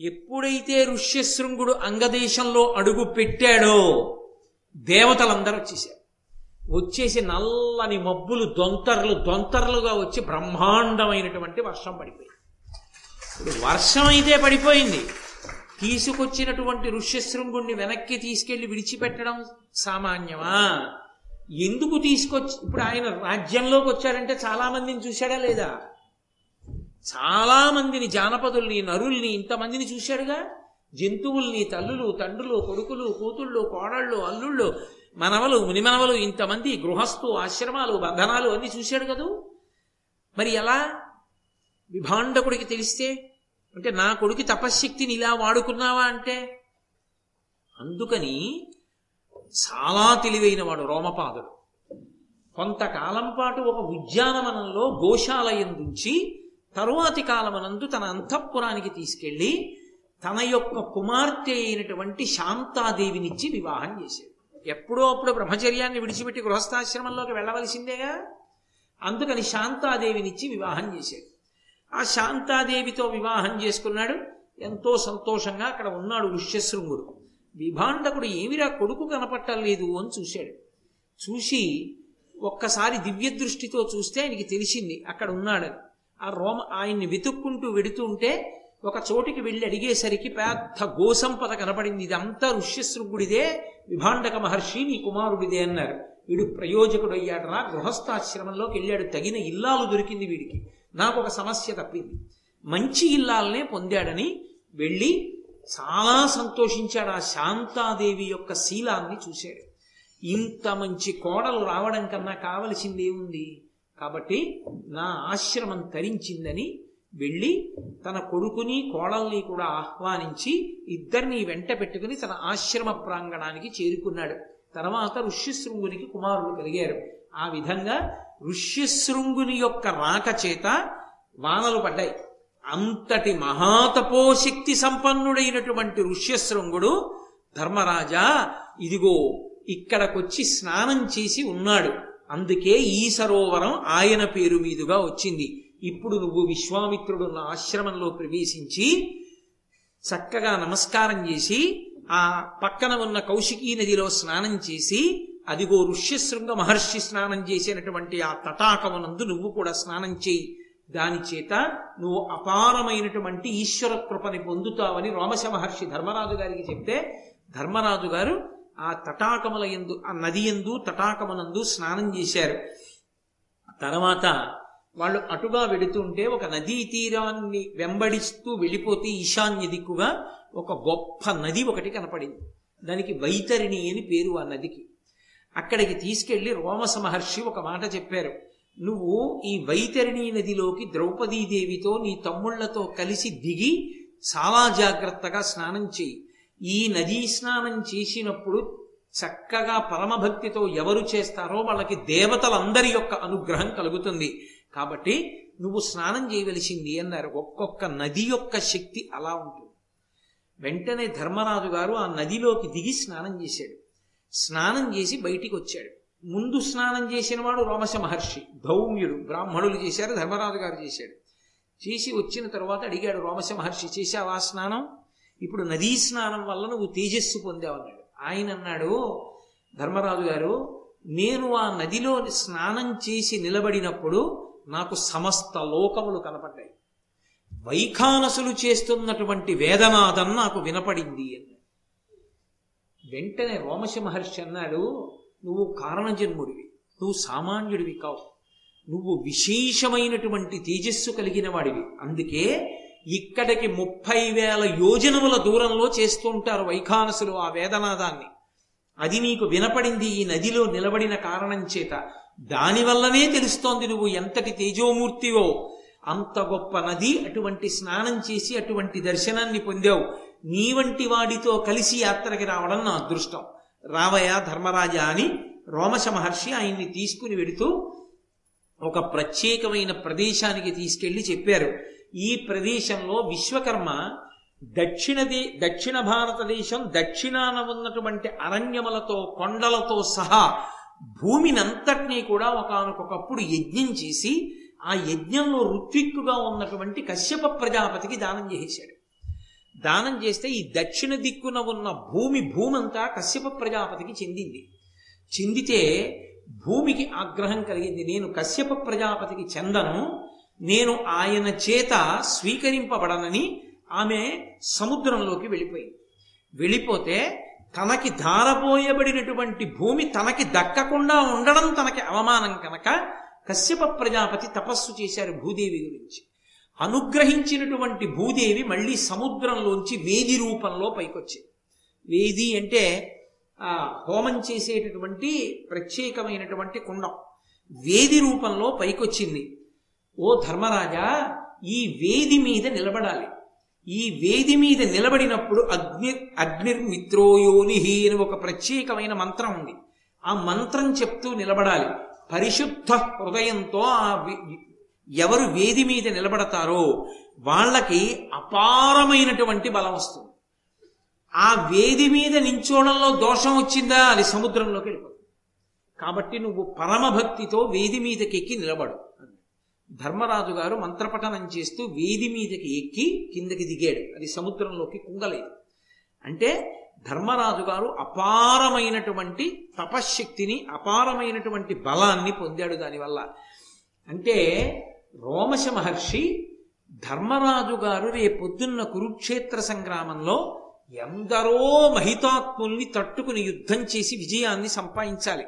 ఎప్పుడైతే ఋష్యశృంగుడు అంగదేశంలో అడుగు పెట్టాడో దేవతలందరూ వచ్చేసారు వచ్చేసి నల్లని మబ్బులు దొంతరలు దొంతరలుగా వచ్చి బ్రహ్మాండమైనటువంటి వర్షం పడిపోయింది. ఇప్పుడు వర్షం అయితే పడిపోయింది. తీసుకొచ్చినటువంటి ఋష్యశృంగుణ్ణి వెనక్కి తీసుకెళ్ళి విడిచిపెట్టడం సామాన్యమా? ఎందుకు తీసుకొచ్చి ఇప్పుడు ఆయన రాజ్యంలోకి వచ్చారంటే చాలా మందిని చూశాడా లేదా? చాలా మందిని జానపదుల్ని నరుల్ని ఇంతమందిని చూశాడుగా? జంతువుల్ని తల్లులు తండ్రులు కొడుకులు కూతుళ్ళు కోడళ్ళు అల్లుళ్ళు మనవలు మునిమనవలు ఇంతమంది గృహస్థు ఆశ్రమాలు బంధనాలు అన్ని చూశాడు కదూ? మరి ఎలా? విభాండకుడికి తెలిస్తే అంటే నా కొడుకు తపశ్శక్తిని ఇలా వాడుకున్నావా అంటే? అందుకని చాలా తెలివైన వాడు రోమపాదుడు. కొంతకాలం పాటు ఒక ఉద్యానవనంలో గోశాలయం నుంచి తరువాతి కాలమనందు తన అంతఃపురానికి తీసుకెళ్ళి తన యొక్క కుమార్తె అయినటువంటి శాంతాదేవినిచ్చి వివాహం చేశాడు. ఎప్పుడో అప్పుడు బ్రహ్మచర్యాన్ని విడిచిపెట్టి గృహస్థాశ్రమంలోకి వెళ్ళవలసిందేగా? అందుకని శాంతాదేవినిచ్చి వివాహం చేశాడు. ఆ శాంతాదేవితో వివాహం చేసుకున్నాడు. ఎంతో సంతోషంగా అక్కడ ఉన్నాడు ఋష్యశృంగుడు. విభాండకుడు ఏమిరా కొడుకు కనపట్టలేదు అని చూశాడు. చూసి ఒక్కసారి దివ్య దృష్టితో చూస్తే ఆయనకి తెలిసింది అక్కడ ఉన్నాడని. ఆ రోమ ఆయన్ని వెతుక్కుంటూ వెడుతుంటే ఒక చోటికి వెళ్ళి అడిగేసరికి పెద్ద గోసంపద కనపడింది. ఇదంతా ఋష్యశృంగుడిదే విభాండక మహర్షి నీ కుమారుడిదే అన్నారు. వీడు ప్రయోజకుడు అయ్యాడరా గృహస్థాశ్రమంలోకి వెళ్ళాడు. తగిన ఇల్లాలు దొరికింది వీడికి. నాకు ఒక సమస్య తప్పింది. మంచి ఇల్లాలనే పొందాడని వెళ్ళి చాలా సంతోషించాడు. ఆ శాంతాదేవి యొక్క శీలాన్ని చూశాడు. ఇంత మంచి కోడలు రావడం కన్నా కావలసింది ఏముంది కాబట్టి నా ఆశ్రమం తరించిందని వెళ్ళి తన కొడుకుని కోడల్ని కూడా ఆహ్వానించి ఇద్దరిని వెంట పెట్టుకుని తన ఆశ్రమ ప్రాంగణానికి చేరుకున్నాడు. తర్వాత ఋష్యశృంగునికి కుమారులు కలిగారు. ఆ విధంగా ఋష్యశృంగుని యొక్క రాక చేత వానలు పడ్డాయి. అంతటి మహాతపోశక్తి సంపన్నుడైనటువంటి ఋష్యశృంగుడు ధర్మరాజా ఇదిగో ఇక్కడకొచ్చి స్నానం చేసి ఉన్నాడు. అందుకే ఈ సరోవరం ఆయన పేరు మీదుగా వచ్చింది. ఇప్పుడు నువ్వు విశ్వామిత్రుడున్న ఆశ్రమంలో ప్రవేశించి చక్కగా నమస్కారం చేసి ఆ పక్కన ఉన్న కౌశికీ నదిలో స్నానం చేసి అదిగో ఋష్యశృంగ మహర్షి స్నానం చేసినటువంటి ఆ తటాకమునందు నువ్వు కూడా స్నానం చేయి. దాని చేత నువ్వు అపారమైనటువంటి ఈశ్వర కృపని పొందుతావని రోమశ మహర్షి ధర్మరాజు గారికి చెప్తే ధర్మరాజు గారు ఆ తటాకముల ఎందు ఆ నది ఎందు తటాకమునందు స్నానం చేశారు. తర్వాత వాళ్ళు అటుగా వెడుతుంటే ఒక నదీ తీరాన్ని వెంబడిస్తూ వెళ్ళిపోతే ఈశాన్య దిక్కుగా ఒక గొప్ప నది ఒకటి కనపడింది. దానికి వైతరిణి అని పేరు ఆ నదికి. అక్కడికి తీసుకెళ్ళి రోమస మహర్షి ఒక మాట చెప్పారు. నువ్వు ఈ వైతరిణి నదిలోకి ద్రౌపదీదేవితో నీ తమ్ముళ్ళతో కలిసి దిగి చాలా జాగ్రత్తగా స్నానం చేయి ఈ నదీ స్నానం చేసినప్పుడు చక్కగా పరమభక్తితో ఎవరు చేస్తారో వాళ్ళకి దేవతలందరి యొక్క అనుగ్రహం కలుగుతుంది. కాబట్టి నువ్వు స్నానం చేయవలసింది అన్నారు. ఒక్కొక్క నది యొక్క శక్తి అలా ఉంటుంది. వెంటనే ధర్మరాజు గారు ఆ నదిలోకి దిగి స్నానం చేశాడు. స్నానం చేసి బయటికి వచ్చాడు. ముందు స్నానం చేసిన వాడు రోమశ మహర్షి ధౌమ్యుడు బ్రాహ్మణులు చేశారు ధర్మరాజు గారు చేశాడు. చేసి వచ్చిన తర్వాత అడిగాడు రోమశ మహర్షి చేశావా స్నానం? ఇప్పుడు నదీ స్నానం వల్ల నువ్వు తేజస్సు పొందావన్నాడు ఆయన అన్నాడు ధర్మరాజు గారు నేను ఆ నదిలో స్నానం చేసి నిలబడినప్పుడు నాకు సమస్త లోకములు కనపడ్డాయి. వైఖానసులు చేస్తున్నటువంటి వేదనాదం నాకు వినపడింది అన్నాడు. వెంటనే రోమశ మహర్షి అన్నాడు నువ్వు కారణజన్ముడివి నువ్వు సామాన్యుడివి కావు. నువ్వు విశేషమైనటువంటి తేజస్సు కలిగిన వాడివి. అందుకే ఇక్కడికి ముప్పై వేల యోజనముల దూరంలో చేస్తుంటారు వైఖానసులు ఆ వేదనాదాన్ని. అది నీకు వినపడింది ఈ నదిలో నిలబడిన కారణం చేత. దానివల్లనే తెలుస్తోంది నువ్వు ఎంతటి తేజోమూర్తివో. అంత గొప్ప నది అటువంటి స్నానం చేసి అటువంటి దర్శనాన్ని పొందావు. నీ వంటి వాడితో కలిసి యాత్రకి రావడం నా అదృష్టం. రావయ ధర్మరాజా అని రోమశ మహర్షి ఆయన్ని తీసుకుని వెడుతూ ఒక ప్రత్యేకమైన ప్రదేశానికి తీసుకెళ్ళి చెప్పారు. ఈ ప్రదేశంలో విశ్వకర్మ దక్షిణదే దక్షిణ భారతదేశం దక్షిణాన ఉన్నటువంటి అరణ్యములతో కొండలతో సహా భూమినంతటినీ కూడా ఒకనకొకప్పుడు యజ్ఞం చేసి ఆ యజ్ఞంలో ఋత్విక్కుగా ఉన్నటువంటి కశ్యప ప్రజాపతికి దానం చేశాడు. దానం చేస్తే ఈ దక్షిణ దిక్కున ఉన్న భూమి భూమంతా కశ్యప ప్రజాపతికి చెందింది. చెందితే భూమికి ఆగ్రహం కలిగింది. నేను కశ్యప ప్రజాపతికి చెందను నేను ఆయన చేత స్వీకరింపబడనని ఆమె సముద్రంలోకి వెళ్ళిపోయింది. వెళ్ళిపోతే తనకి ధారపోయబడినటువంటి భూమి తనకి దక్కకుండా ఉండడం తనకి అవమానం కనుక కశ్యప ప్రజాపతి తపస్సు చేశారు భూదేవి గురించి. అనుగ్రహించినటువంటి భూదేవి మళ్ళీ సముద్రంలోంచి వేది రూపంలో పైకొచ్చింది. వేది అంటే హోమం చేసేటటువంటి ప్రత్యేకమైనటువంటి కుండం. వేది రూపంలో పైకొచ్చింది. ఓ ధర్మరాజా ఈ వేది మీద నిలబడాలి. ఈ వేది మీద నిలబడినప్పుడు అగ్ని అగ్నిర్మిత్రోయోనిహి అని ఒక ప్రత్యేకమైన మంత్రం ఉంది. ఆ మంత్రం చెప్తూ నిలబడాలి. పరిశుద్ధ హృదయంతో ఆ ఎవరు వేది మీద నిలబడతారో వాళ్ళకి అపారమైనటువంటి బలం వస్తుంది. ఆ వేది మీద నించోడంలో దోషం వచ్చిందా అది సముద్రంలోకి వెళ్ళిపోతుంది. కాబట్టి నువ్వు పరమభక్తితో వేది మీదకెక్కి నిలబడు. ధర్మరాజు గారు మంత్రపఠనం చేస్తూ వేది మీదకి ఎక్కి కిందకి దిగాడు. అది సముద్రంలోకి కుంగలేదు. అంటే ధర్మరాజు గారు అపారమైనటువంటి తపశ్శక్తిని అపారమైనటువంటి బలాన్ని పొందాడు దానివల్ల. అంటే రోమశ మహర్షి ధర్మరాజు గారు రేపొద్దున్న కురుక్షేత్ర సంగ్రామంలో ఎందరో మహితాత్ముల్ని తట్టుకుని యుద్ధం చేసి విజయాన్ని సంపాదించాలి.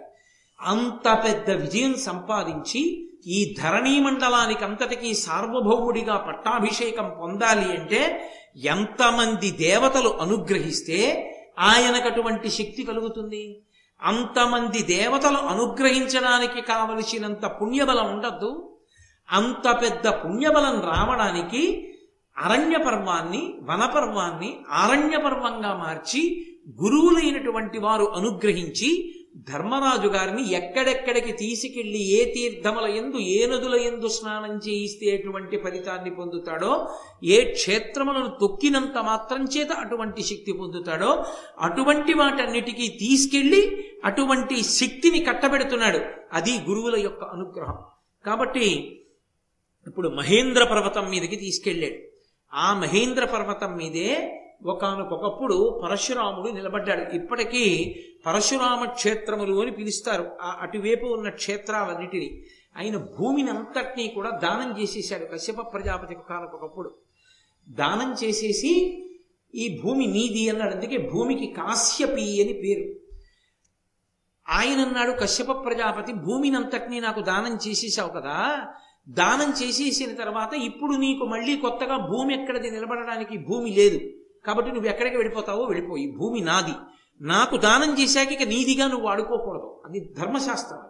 అంత పెద్ద విజయం సంపాదించి ఈ ధరణీ మండలానికి అంతటికీ సార్వభౌముడిగా పట్టాభిషేకం పొందాలి అంటే ఎంతమంది దేవతలు అనుగ్రహిస్తే ఆయనకటువంటి శక్తి కలుగుతుంది. అంతమంది దేవతలు అనుగ్రహించడానికి కావలసినంత పుణ్యబలం ఉండద్దు. అంత పెద్ద పుణ్యబలం రావడానికి అరణ్య పర్వాన్ని వనపర్వాన్ని ఆరణ్య పర్వంగా మార్చి గురువులైనటువంటి వారు అనుగ్రహించి ధర్మరాజు గారిని ఎక్కడెక్కడికి తీసుకెళ్ళి ఏ తీర్థముల ఎందు ఏ నదుల ఎందు స్నానం చేయిస్తే ఎటువంటి ఫలితాన్ని పొందుతాడో ఏ క్షేత్రములను తొక్కినంత మాత్రం చేత అటువంటి శక్తి పొందుతాడో అటువంటి వాటన్నిటికీ తీసుకెళ్ళి అటువంటి శక్తిని కట్టబెడుతున్నాడు. అది గురువుల యొక్క అనుగ్రహం. కాబట్టి ఇప్పుడు మహేంద్ర పర్వతం మీదకి తీసుకెళ్ళాడు. ఆ మహేంద్ర పర్వతం మీదే ఒకనకొకప్పుడు పరశురాముడు నిలబడ్డాడు. ఇప్పటికీ పరశురామ క్షేత్రములు అని పిలుస్తారు. ఆ అటువైపు ఉన్న క్షేత్రాలన్నిటినీ. ఆయన భూమిని అంతటినీ కూడా దానం చేసేసాడు కశ్యప ప్రజాపతి కాలకొకప్పుడు దానం చేసేసి ఈ భూమి నీది అన్నాడు. అందుకే భూమికి కాశ్యపి అని పేరు. ఆయన అన్నాడు కశ్యప ప్రజాపతి భూమిని అంతటినీ నాకు దానం చేసేసావు కదా. దానం చేసేసిన తర్వాత ఇప్పుడు నీకు మళ్ళీ కొత్తగా భూమి ఎక్కడది? నిలబడడానికి భూమి లేదు. కాబట్టి నువ్వు ఎక్కడికి వెళ్ళిపోతావో వెళ్ళిపోయి భూమి నాది. నాకు దానం చేశాక ఇక నీదిగా నువ్వు వాడుకోకూడదు. అది ధర్మశాస్త్రం.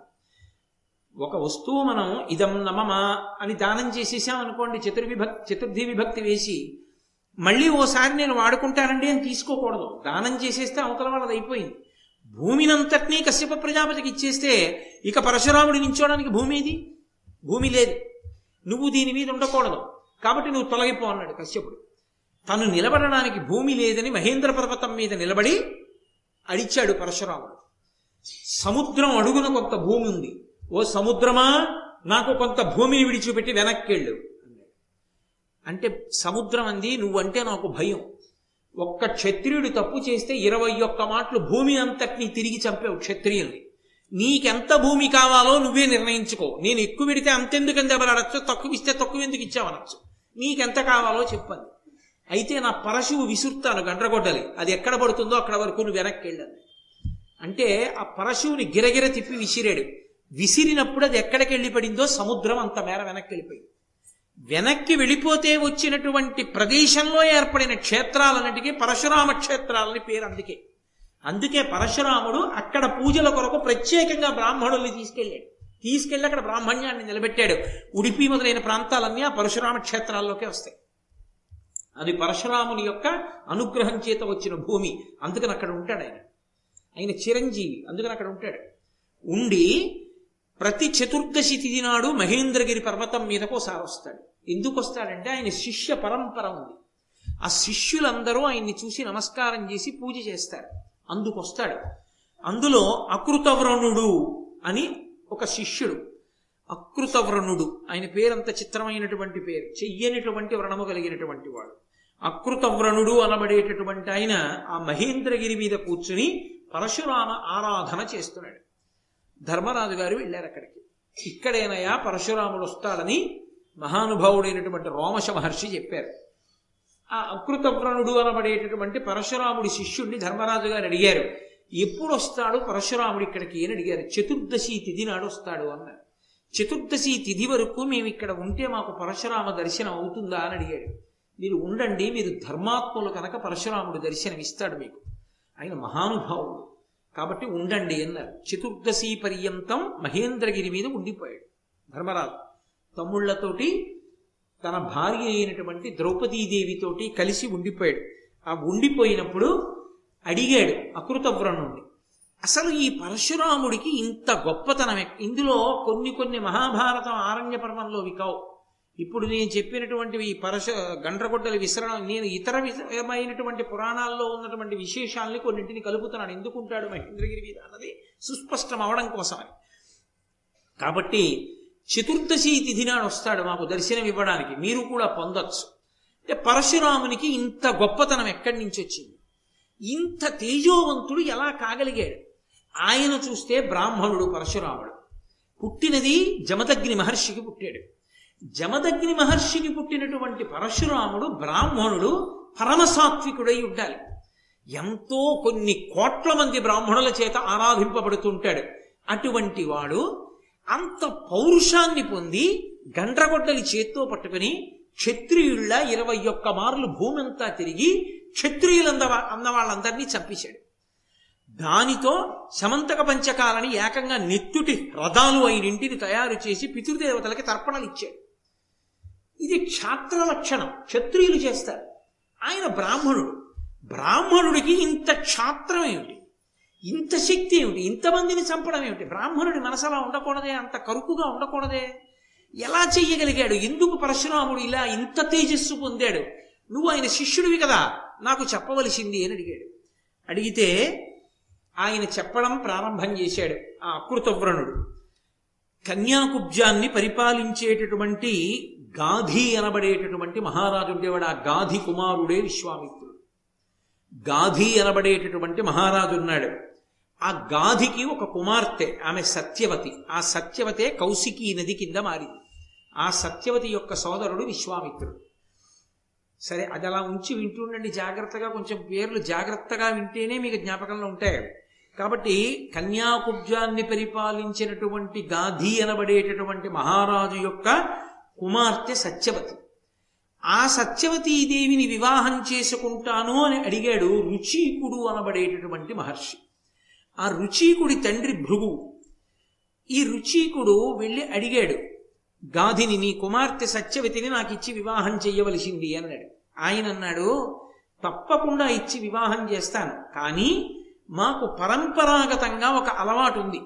ఒక వస్తువు మనం ఇదం నమమా అని దానం చేసేసాం అనుకోండి చతుర్థి విభక్తి వేసి మళ్ళీ ఓసారి నేను వాడుకుంటానండి అని తీసుకోకూడదు. దానం చేసేస్తే అవతల వాళ్ళది అయిపోయింది. భూమినంతటినీ కశ్యప ప్రజాపతికి ఇచ్చేస్తే ఇక పరశురాముడి నించోడానికి భూమి ఇది భూమి లేదు. నువ్వు దీని మీద ఉండకూడదు. కాబట్టి నువ్వు తొలగిపో అన్నాడు కశ్యపుడు. తను నిలబడడానికి భూమి లేదని మహేంద్ర పర్వతం మీద నిలబడి అడిచాడు పరశురాముడు. సముద్రం అడుగున కొంత భూమి ఉంది. ఓ సముద్రమా? నాకు కొంత భూమిని విడిచిపెట్టి వెనక్కెళ్ళు. అంటే సముద్రం అంది నువ్వంటే నాకు భయం. ఒక్క క్షత్రియుడు తప్పు చేస్తే ఇరవై ఒక్క మాటలు భూమి అంతటినీ తిరిగి చంపావు క్షత్రియుల్ని నీకెంత భూమి కావాలో నువ్వే నిర్ణయించుకో. నేను ఎక్కువ పెడితే అంతెందుకు దెబ్బలాడచ్చు తక్కువ ఇస్తే తక్కువ ఎందుకు ఇచ్చావనొచ్చు. నీకెంత కావాలో చెప్పండి అయితే నా పరశువు విసురుతాను గండ్రగొడ్డలి. అది ఎక్కడ పడుతుందో అక్కడ వరకు నువ్వు వెనక్కి వెళ్ళాలి అంటే ఆ పరశువుని గిరగిర తిప్పి విసిరాడు. విసిరినప్పుడు అది ఎక్కడికి వెళ్ళి పడిందో సముద్రం అంత మేర వెనక్కి వెళ్ళిపోయింది. వెనక్కి వెళ్ళిపోతే వచ్చినటువంటి ప్రదేశంలో ఏర్పడిన క్షేత్రాలన్నిటికీ పరశురామ క్షేత్రాలని పేరు అందుకే. అందుకే పరశురాముడు అక్కడ పూజల కొరకు ప్రత్యేకంగా బ్రాహ్మణుల్ని తీసుకెళ్ళాడు. తీసుకెళ్ళి అక్కడ బ్రాహ్మణ్యాన్ని నిలబెట్టాడు. ఉడిపి మొదలైన ప్రాంతాలన్నీ ఆ పరశురామ క్షేత్రాల్లోకే వస్తాయి. అది పరశురాముని యొక్క అనుగ్రహం చేత వచ్చిన భూమి. అందుకని అక్కడ ఉంటాడు ఆయన. ఆయన చిరంజీవి. అందుకని అక్కడ ఉంటాడు. ఉండి ప్రతి చతుర్దశి తిథి నాడు మహేంద్రగిరి పర్వతం మీదకు ఒకసారి వస్తాడు. ఎందుకు వస్తాడంటే ఆయన శిష్య పరంపర ఉంది. ఆ శిష్యులందరూ ఆయన్ని చూసి నమస్కారం చేసి పూజ చేస్తారు. అందుకు వస్తాడు. అందులో అకృతవ్రణుడు అని ఒక శిష్యుడు. అకృతవ్రణుడు. ఆయన పేరంత చిత్రమైనటువంటి పేరు. చెయ్యనిటువంటి వ్రణము కలిగినటువంటి వాడు. అకృతవ్రణుడు అనబడేటటువంటి ఆయన ఆ మహేంద్రగిరి మీద కూర్చుని పరశురామ ఆరాధన చేస్తున్నాడు. ధర్మరాజు గారు వెళ్ళారు అక్కడికి. ఇక్కడేనయా పరశురాముడు వస్తాడని మహానుభావుడైనటువంటి రోమశ మహర్షి చెప్పారు. ఆ అకృతవ్రణుడు అనబడేటటువంటి పరశురాముడి శిష్యుణ్ణి ధర్మరాజు గారు అడిగారు. ఎప్పుడు వస్తాడు పరశురాముడు ఇక్కడికి అని అడిగారు. చతుర్దశి తిథి నాడు వస్తాడు అన్నారు. చతుర్దశి తిథి వరకు మేము ఇక్కడ ఉంటే మాకు పరశురామ దర్శనం అవుతుందా అని అడిగాడు. మీరు ఉండండి మీరు ధర్మాత్ములు కనుక పరశురాముడు దర్శనం ఇస్తాడు మీకు. ఆయన మహానుభావుడు. కాబట్టి ఉండండి అన్నారు. చతుర్దశి పర్యంతం మహేంద్రగిరి మీద ఉండిపోయాడు ధర్మరాజు. తమ్ముళ్ళతోటి తన భార్య అయినటువంటి ద్రౌపదీదేవితోటి కలిసి ఉండిపోయాడు. ఆ ఉండిపోయినప్పుడు అడిగాడు అకృతవ్రణుణ్ణి అసలు ఈ పరశురాముడికి ఇంత గొప్పతనం ఇందులో కొన్ని కొన్ని మహాభారతం ఆరణ్య పర్వంలోవి కావు ఇప్పుడు నేను చెప్పినటువంటివి ఈ పరశు గండ్రగొడ్డల విసరణ నేను ఇతర విధమైనటువంటి పురాణాల్లో ఉన్నటువంటి విశేషాలని కొన్నింటిని కలుపుతున్నాను. ఎందుకుంటాడు మహేంద్రగిరి మీద అన్నది సుస్పష్టం అవడం కోసమని కాబట్టి చతుర్దశి తిథి నాడు వస్తాడు మాకు దర్శనం ఇవ్వడానికి. మీరు కూడా పొందొచ్చు. అంటే పరశురామునికి ఇంత గొప్పతనం ఎక్కడి నుంచి వచ్చింది? ఇంత తేజోవంతుడు ఎలా కాగలిగాడు? ఆయన చూస్తే బ్రాహ్మణుడు పరశురాముడు. పుట్టినది జమదగ్ని మహర్షికి పుట్టాడు. జమదగ్ని మహర్షికి పుట్టినటువంటి పరశురాముడు బ్రాహ్మణుడు పరమసాత్వికుడై ఉండాలి. ఎంతో కొన్ని కోట్ల మంది బ్రాహ్మణుల చేత ఆరాధింపబడుతుంటాడు. అటువంటి వాడు అంత పౌరుషాన్ని పొంది గండ్రగొడ్డలి చేత్తో పట్టుకుని క్షత్రియుళ్ళ ఇరవై ఒక్క మార్లు భూమి అంతా తిరిగి క్షత్రియులంద అన్న వాళ్ళందరినీ చంపేశాడు. దానితో సమంతక పంచకాలని ఏకంగా నెత్తుటి రథాలు అయినింటిని తయారు చేసి పితృదేవతలకి తర్పణలు ఇచ్చాడు ఇది క్షాత్ర లక్షణం. క్షత్రియులు చేస్తారు. ఆయన బ్రాహ్మణుడు. బ్రాహ్మణుడికి ఇంత క్షాత్రం ఏమిటి? ఇంత శక్తి ఏమిటి? ఇంతమందిని చంపడం ఏమిటి? బ్రాహ్మణుడి మనసు ఉండకూడదే? అంత కరుకుగా ఉండకూడదే? ఎలా చెయ్యగలిగాడు? ఎందుకు పరశురాముడు ఇలా ఇంత తేజస్సు పొందాడు? నువ్వు ఆయన శిష్యుడివి కదా నాకు చెప్పవలసింది అని అడిగాడు. అడిగితే ఆయన చెప్పడం ప్రారంభం చేశాడు ఆ అకృతవ్రణుడు. కన్యాకుబ్జాన్ని పరిపాలించేటటువంటి గాధి అనబడేటటువంటి మహారాజు ఉండేవాడు ఆ గాధి కుమారుడే విశ్వామిత్రుడు. గాధి అనబడేటటువంటి మహారాజు ఉన్నాడు. ఆ గాధికి ఒక కుమార్తె ఆమె సత్యవతి. ఆ సత్యవతే కౌశికీ నది కింద మారింది. ఆ సత్యవతి యొక్క సోదరుడు విశ్వామిత్రుడు. సరే అది అలా ఉంచి వింటుండండి జాగ్రత్తగా. కొంచెం పేర్లు జాగ్రత్తగా వింటేనే మీకు జ్ఞాపకంలో ఉంటాయి. కాబట్టి కన్యాకుబ్జాన్ని పరిపాలించినటువంటి గాధి అనబడేటటువంటి మహారాజు యొక్క కుమార్తె సత్యవతి. ఆ సత్యవతీదేవిని వివాహం చేసుకుంటాను అని అడిగాడు రుచీకుడు అనబడేటటువంటి మహర్షి. ఆ రుచీకుడి తండ్రి భృగువు ఈ రుచీకుడు వెళ్ళి అడిగాడు గాధిని నీ కుమార్తె సత్యవతిని నాకు ఇచ్చి వివాహం చెయ్యవలసింది అన్నాడు. ఆయన అన్నాడు తప్పకుండా ఇచ్చి వివాహం చేస్తాను. కానీ మాకు పరంపరాగతంగా ఒక అలవాటు ఉంది.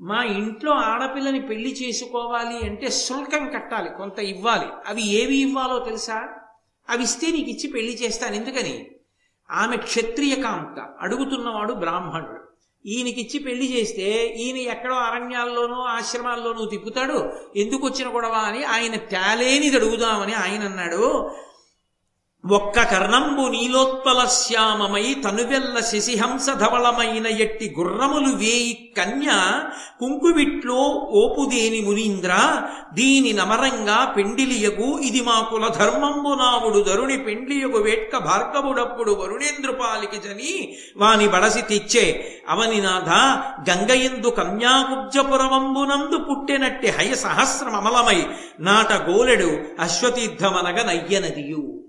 మా ఇంట్లో ఆడపిల్లని పెళ్ళి చేసుకోవాలి అంటే శుల్కం కట్టాలి కొంత ఇవ్వాలి. అవి ఏవి ఇవ్వాలో తెలుసా? అవి ఇస్తే నీకు ఇచ్చి పెళ్ళి చేస్తాను. ఎందుకని? ఆమె క్షత్రియ కాంత అడుగుతున్నవాడు బ్రాహ్మణుడు. ఈయనకిచ్చి పెళ్ళి చేస్తే ఈయన ఎక్కడో అరణ్యాల్లోనూ ఆశ్రమాల్లోనూ తిప్పుతాడు. ఎందుకు వచ్చిన గొడవ అని ఆయన తేలేనిది అడుగుదామని ఆయన అన్నాడు. ఒక్క కర్ణంబు నీలోత్పల శ్యామమై తనువెల్ల శశిహంస ధవళమైన ఎట్టి గుర్రములు వేయి కన్య కుంకువిట్లో ఓపుదేని మునీంద్ర దీని నమరంగా పెండిలియగు ఇది మా కుల ధర్మంబు నావుడు ధరుని పెండ్లియగు వేట్క భార్గవుడప్పుడు వరుణేంద్రుపాలికి జని వాని బడసి తెచ్చే. అవనినాథ గంగయందు కన్యాకుబ్జపురవంబునందు పుట్టెనట్టి హయ సహస్రమమలమై నాట గోలెడు అశ్వతీర్థమనగ నయ్యనదియు.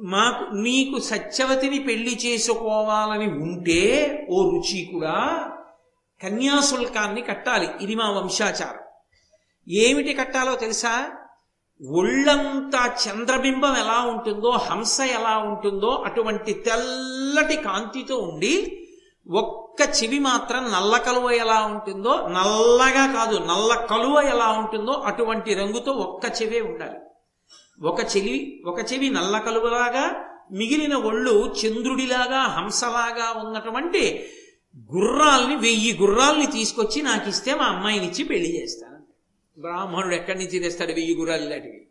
మాకు నీకు సత్యవతిని పెళ్ళి చేసుకోవాలని ఉంటే ఓ రుచి కూడా కన్యాశుల్కాన్ని కట్టాలి. ఇది మా వంశాచారం. ఏమిటి కట్టాలో తెలుసా? ఒళ్ళంతా చంద్రబింబం ఎలా ఉంటుందో హంస ఎలా ఉంటుందో అటువంటి తెల్లటి కాంతితో ఉండి ఒక్క చెవి మాత్రం నల్ల కలువ ఎలా ఉంటుందో నల్లగా కాదు నల్ల కలువ ఎలా ఉంటుందో అటువంటి రంగుతో ఒక్క చెవే ఉండాలి. ఒక చెవి ఒక చెవి నల్ల కలువలాగా మిగిలిన ఒళ్ళు చంద్రుడిలాగా హంసలాగా ఉన్నటువంటి గుర్రాల్ని వెయ్యి గుర్రాల్ని తీసుకొచ్చి నాకు ఇస్తే మా అమ్మాయినిచ్చి పెళ్ళి చేస్తాను. బ్రాహ్మణుడు ఎక్కడి నుంచి తెస్తాడు వెయ్యి గుర్రాలు ఇలాంటివి?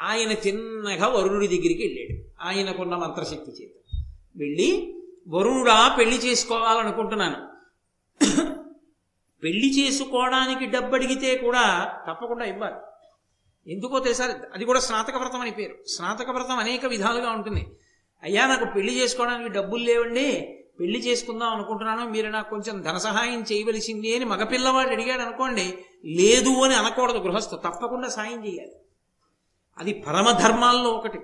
ఆయన తిన్నగా వరుణుడి దగ్గరికి వెళ్ళాడు. ఆయనకున్న మంత్రశక్తి చేత. వెళ్ళి వరుణుడా పెళ్ళి చేసుకోవాలనుకుంటున్నాను. పెళ్ళి చేసుకోవడానికి డబ్బు అడిగితే కూడా తప్పకుండా ఇవ్వాలి. ఎందుకో తెలుసా? అది కూడా స్నాతక వ్రతం అని పేరు. స్నాతక వ్రతం అనేక విధాలుగా ఉంటుంది. అయ్యా నాకు పెళ్ళి చేసుకోవడానికి డబ్బులు లేవండి. పెళ్ళి చేసుకుందాం అనుకుంటున్నాను. మీరు నాకు కొంచెం ధన సహాయం చేయవలసింది అని మగపిల్లవాడు అడిగాడు అనుకోండి. లేదు అని అనకూడదు గృహస్థు. తప్పకుండా సాయం చేయాలి. అది పరమధర్మాల్లో ఒకటి.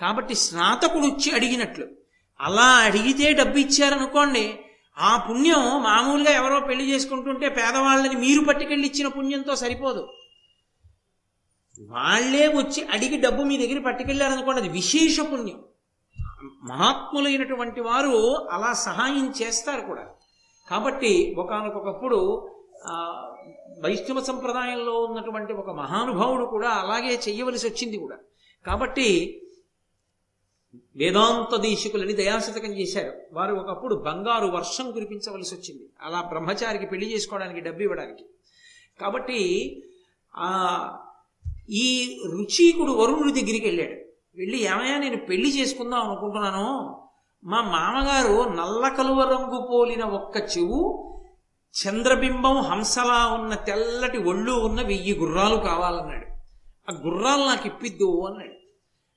కాబట్టి స్నాతకుడు వచ్చి అడిగినట్లు. అలా అడిగితే డబ్బు ఇచ్చారనుకోండి ఆ పుణ్యం మామూలుగా ఎవరో పెళ్ళి చేసుకుంటుంటే పేదవాళ్ళని మీరు పట్టుకెళ్ళి ఇచ్చిన పుణ్యంతో సరిపోదు. వాళ్ళే వచ్చి అడిగి డబ్బు మీ దగ్గర పట్టుకెళ్ళారనుకోండి అది విశేష పుణ్యం. మహాత్ములైనటువంటి వారు అలా సహాయం చేస్తారు కూడా. కాబట్టి ఒకనకొకప్పుడు వైష్ణవ సంప్రదాయంలో ఉన్నటువంటి ఒక మహానుభావుడు కూడా అలాగే చెయ్యవలసి వచ్చింది కూడా. కాబట్టి వేదాంత దేశికులని దయాశతకం చేశారు. వారు ఒకప్పుడు బంగారు వర్షం కురిపించవలసి వచ్చింది. అలా బ్రహ్మచారికి పెళ్ళి చేసుకోవడానికి డబ్బు ఇవ్వడానికి. కాబట్టి ఆ ఈ రుచీకుడు వరుణుడి దగ్గరికి వెళ్ళాడు. వెళ్ళి ఏమయ్యా నేను పెళ్ళి చేసుకుందాం అనుకుంటున్నాను. మా మామగారు నల్ల కలువ రంగు పోలిన ఒక్క చెవు చంద్రబింబం హంసలా ఉన్న తెల్లటి ఒళ్ళు ఉన్న వెయ్యి గుర్రాలు కావాలన్నాడు. ఆ గుర్రాలు నాకు ఇప్పిద్దు అన్నాడు.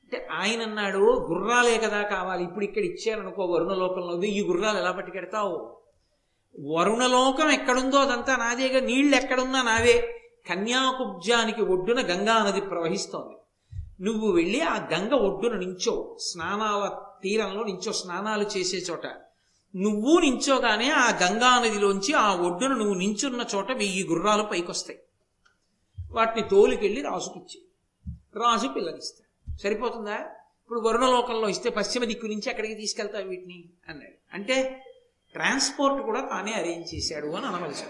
అంటే ఆయన అన్నాడు గుర్రాలే కదా కావాలి. ఇప్పుడు ఇక్కడ ఇచ్చారనుకో వరుణలోకంలో వెయ్యి గుర్రాలు ఎలా పట్టుకెడతావు? వరుణలోకం ఎక్కడుందో అదంతా నాదేగా. నీళ్ళు ఎక్కడున్నా నావే. కన్యాకుబ్జానికి ఒడ్డున గంగా నది ప్రవహిస్తోంది. నువ్వు వెళ్ళి ఆ గంగ ఒడ్డున నించో స్నానాల తీరంలో నించో స్నానాలు చేసే చోట. నువ్వు నించోగానే ఆ గంగా నదిలోంచి ఆ ఒడ్డున నువ్వు నించున్న చోట వెయ్యి గుర్రాలు పైకొస్తాయి. వాటిని తోలుకెళ్ళి రాజుకిచ్చి రాజు పిల్లనిస్తాడు సరిపోతుందా? ఇప్పుడు వరుణలోకంలో ఇస్తే పశ్చిమ దిక్కు నుంచి అక్కడికి తీసుకెళ్తావు వీటిని? అన్నాడు. అంటే ట్రాన్స్పోర్ట్ కూడా తానే అరేంజ్ చేశాడు అని అనవలసి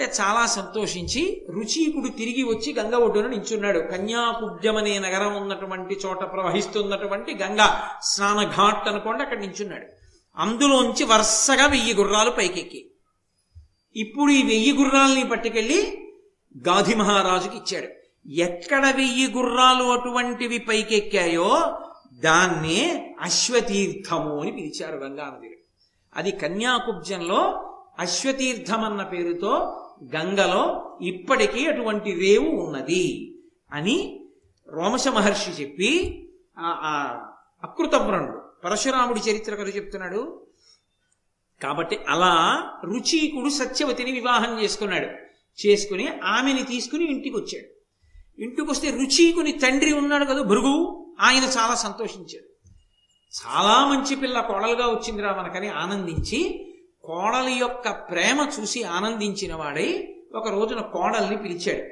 అంటే చాలా సంతోషించి రుచీకుడు తిరిగి వచ్చి గంగ ఒడ్డున నించున్నాడు. కన్యాకుబ్జం అనే నగరం ఉన్నటువంటి చోట ప్రవహిస్తున్నటువంటి గంగా స్నానఘాట్ అనుకోండి అక్కడ నించున్నాడు. అందులోంచి వరుసగా వెయ్యి గుర్రాలు పైకెక్కి. ఇప్పుడు ఈ వెయ్యి గుర్రాలని పట్టుకెళ్ళి గాధి మహారాజుకి ఇచ్చాడు. ఎక్కడ వెయ్యి గుర్రాలు అటువంటివి పైకెక్కాయో దాన్నే అశ్వతీర్థము అని పిలిచారు గంగానదిలో. అది కన్యాకుబ్జంలో అశ్వతీర్థం అన్న పేరుతో గంగలో ఇప్పటికీ అటువంటి రేవు ఉన్నది అని రోమశ మహర్షి చెప్పి ఆ అకృతవ్రణుడు పరశురాముడి చరిత్ర కథ చెప్తున్నాడు. కాబట్టి అలా రుచీకుడు సత్యవతిని వివాహం చేసుకున్నాడు. చేసుకుని ఆమెని తీసుకుని ఇంటికి వచ్చాడు ఇంటికి వస్తే రుచీకుని తండ్రి ఉన్నాడు కదా భృగు ఆయన చాలా సంతోషించాడు. చాలా మంచి పిల్ల కోడలుగా వచ్చిందిరా మనకని ఆనందించి కోడలి యొక్క ప్రేమ చూసి ఆనందించిన వాడై ఒక రోజున కోడల్ని పిలిచాడు.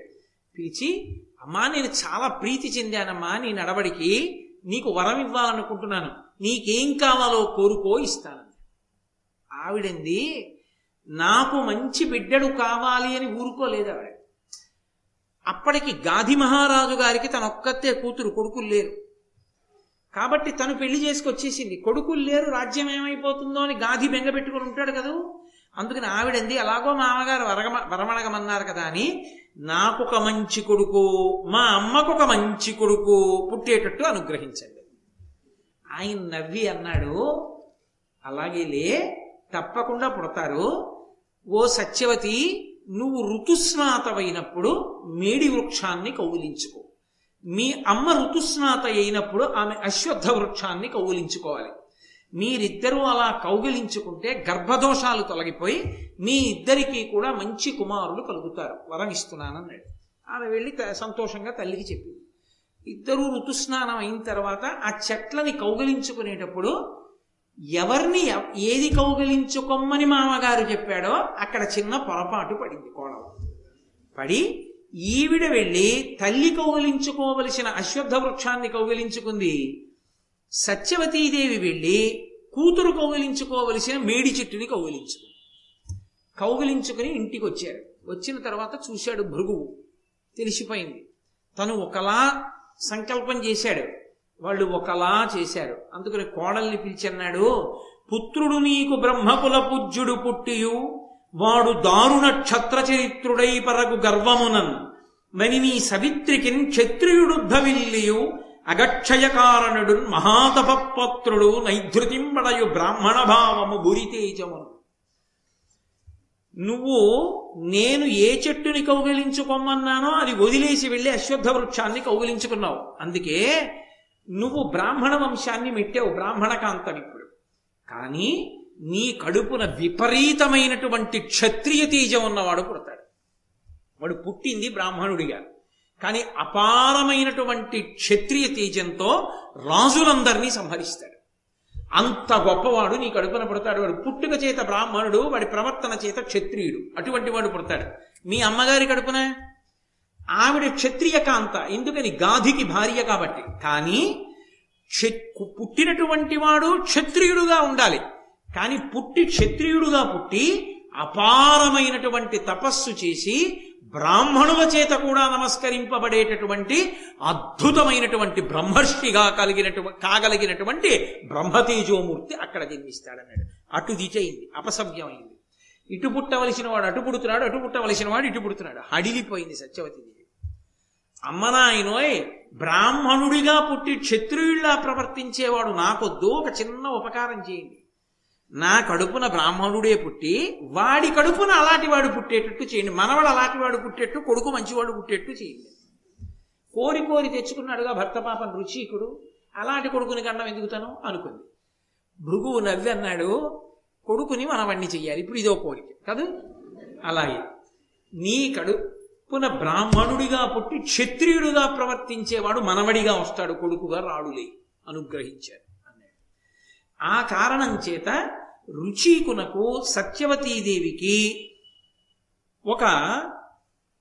పిలిచి అమ్మా నేను చాలా ప్రీతి చెందానమ్మా నీ నడవడికి నీకు వరం ఇవ్వాలనుకుంటున్నాను. నీకేం కావాలో కోరుకో ఇస్తాను. ఆవిడంది నాకు మంచి బిడ్డడు కావాలి అని ఊరుకోలేదు ఆవిడ. అప్పటికి గాధి మహారాజు గారికి తన ఒక్కతే కూతురు కొడుకులు లేరు. కాబట్టి తను పెళ్ళి చేసుకొచ్చేసింది. కొడుకులు లేరు రాజ్యం ఏమైపోతుందో అని గాధి బెంగ పెట్టుకుని ఉంటాడు కదా? అందుకని ఆవిడంది అలాగో మామగారు వరగమ వరమణగమన్నారు కదా అని నాకు ఒక మంచి కొడుకు మా అమ్మకు ఒక మంచి కొడుకు పుట్టేటట్టు అనుగ్రహించండి. ఆయన నవ్వి అన్నాడు అలాగేలే తప్పకుండా పుడతారు. ఓ సత్యవతి నువ్వు ఋతుస్నాతమైనప్పుడు మేడి వృక్షాన్ని కౌగిలించుకో. మీ అమ్మ ఋతుస్నాత అయినప్పుడు ఆమె అశ్వత్థ వృక్షాన్ని కౌగిలించుకోవాలి. మీరిద్దరూ అలా కౌగిలించుకుంటే గర్భదోషాలు తొలగిపోయి మీ ఇద్దరికీ కూడా మంచి కుమారులు కలుగుతారు. వరం ఇస్తున్నానన్నాడు. ఆమె వెళ్ళి సంతోషంగా తల్లికి చెప్పింది. ఇద్దరూ ఋతుస్నానం అయిన తర్వాత ఆ చెట్లని కౌగిలించుకునేటప్పుడు ఎవరిని ఏది కౌగిలించుకోమని మామగారు చెప్పాడో అక్కడ చిన్న పొరపాటు పడింది కోడలు. పడి ఈవిడ వెళ్ళి తల్లి కౌగిలించుకోవలసిన అశ్వత్థ వృక్షాన్ని కౌగిలించుకుంది. సత్యవతీదేవి వెళ్ళి కూతురు కౌగిలించుకోవలసిన మేడి చెట్టుని కౌగిలించుకుంది. కౌగిలించుకుని ఇంటికి వచ్చారు వచ్చిన తర్వాత చూశాడు భృగువు. తెలిసిపోయింది. తను ఒకలా సంకల్పం చేశాడు. వాళ్ళు ఒకలా చేశారు. అందుకని కోడల్ని పిలిచన్నాడు పుత్రుడు నీకు బ్రహ్మకుల పూజ్యుడు పుట్టియు వాడు దారుణ క్షత్ర చరిత్రుడై పరగు గర్వమునన్. మరి నీ సవిత్రికిన్ క్షత్రియుడుద్ధవిల్లియు అగక్షయకారణుడు మహాతపత్రుడు నైధృతింబడయు బ్రాహ్మణ భావము బురితేజమును నువ్వు నేను ఏ చెట్టుని కౌగిలించుకోమన్నానో అది వదిలేసి వెళ్ళి అశ్వత్థ వృక్షాన్ని కౌగిలించుకున్నావు. అందుకే నువ్వు బ్రాహ్మణ వంశాన్ని మెట్టావు బ్రాహ్మణ కాంతం ఇప్పుడు. కానీ నీ కడుపున విపరీతమైనటువంటి క్షత్రియ తేజం ఉన్నవాడు పుడతాడు. వాడు పుట్టింది బ్రాహ్మణుడిగా. కానీ అపారమైనటువంటి క్షత్రియ తేజంతో రాజులందరినీ సంహరిస్తాడు. అంత గొప్పవాడు నీ కడుపున పుడతాడు. వాడు పుట్టుక చేత బ్రాహ్మణుడు వాడి ప్రవర్తన చేత క్షత్రియుడు. అటువంటి వాడు పుడతాడు. మీ అమ్మగారి కడుపున? ఆవిడ క్షత్రియ కాంత ఎందుకని? గాధికి భార్య కాబట్టి. కానీ పుట్టినటువంటి వాడు క్షత్రియుడుగా ఉండాలి. కానీ పుట్టి క్షత్రియుడుగా పుట్టి అపారమైనటువంటి తపస్సు చేసి బ్రాహ్మణుల చేత కూడా నమస్కరింపబడేటటువంటి అద్భుతమైనటువంటి బ్రహ్మర్షిగా కలిగినటువంటి కాగలిగినటువంటి బ్రహ్మతేజోమూర్తి అక్కడ జన్మిస్తాడన్నాడు. అటు దిచయింది అపసవ్యమైంది. ఇటు పుట్టవలసిన వాడు అటు పుడుతున్నాడు అటు పుట్టవలసిన వాడు ఇటు పుడుతున్నాడు. హడిలిపోయింది సత్యవతి దేవి. అమ్మనాయనోయ్ బ్రాహ్మణుడిగా పుట్టి క్షత్రియుల్లా ప్రవర్తించేవాడు నాకొద్దు ఒక చిన్న ఉపకారం చేయండి. నా కడుపున బ్రాహ్మణుడే పుట్టి వాడి కడుపున అలాంటి వాడు పుట్టేటట్టు చేయండి. మనవాడు అలాంటి వాడు పుట్టేట్టు కొడుకు మంచివాడు పుట్టేట్టు చేయండి. కోరి కోరి తెచ్చుకున్నాడుగా భర్త పాపం రుచికుడు. అలాంటి కొడుకుని కన్నం ఎందుకుతాను అనుకుంది. భృగువు నవ్వి అన్నాడు కొడుకుని మనవణ్ణి చెయ్యాలి. ఇప్పుడు ఇదో కోరిక. కాదు? అలాగే. నీ కడుపున బ్రాహ్మణుడిగా పుట్టి క్షత్రియుడుగా ప్రవర్తించేవాడు మనవడిగా వస్తాడు. కొడుకుగా రాడులే. అనుగ్రహించారు. ఆ కారణం చేత రుచీకునకు సత్యవతీదేవికి ఒక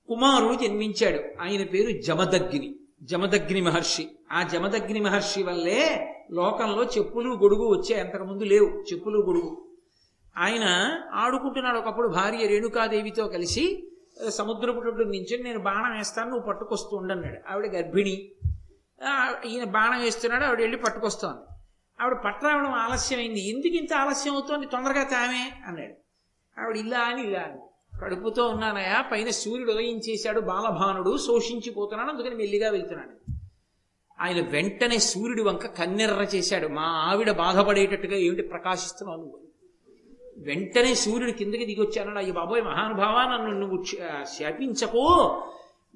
కుమారుడు జన్మించాడు. ఆయన పేరు జమదగ్ని. జమదగ్ని మహర్షి. ఆ జమదగ్ని మహర్షి వల్లే లోకంలో చెప్పులు గొడుగు వచ్చాయి అంతకుముందు లేవు. చెప్పులు గొడుగు. ఆయన ఆడుకుంటున్నాడు. ఒకప్పుడు భార్య రేణుకాదేవితో కలిసి సముద్రపు ఒడ్డు నుంచి నేను బాణం వేస్తాను నువ్వు పట్టుకొస్తూ ఉండన్నాడు ఆవిడ గర్భిణి. ఈయన బాణం వేస్తున్నాడు. ఆవిడ వెళ్ళి పట్టుకొస్తోంది. ఆవిడ పట్టరావడం ఆలస్యమైంది. ఎందుకు ఇంత ఆలస్యం అవుతోంది? తొందరగా తామే అన్నాడు. ఆవిడ ఇలా అని ఇలా అని. కడుపుతో ఉన్నానయా? పైన సూర్యుడు ఉదయించేశాడు. బాలభానుడు శోషించిపోతున్నాడు. అందుకని మెల్లిగా వెళ్తున్నాడు. ఆయన వెంటనే సూర్యుడి వంక కన్నెర్ర చేశాడు. మా ఆవిడ బాధపడేటట్టుగా ఏమిటి ప్రకాశిస్తున్నావు నువ్వు? వెంటనే సూర్యుడు కిందకి దిగొచ్చానడు అయ్యి బాబోయ్ మహానుభావా నన్ను నువ్వు శాపించకో.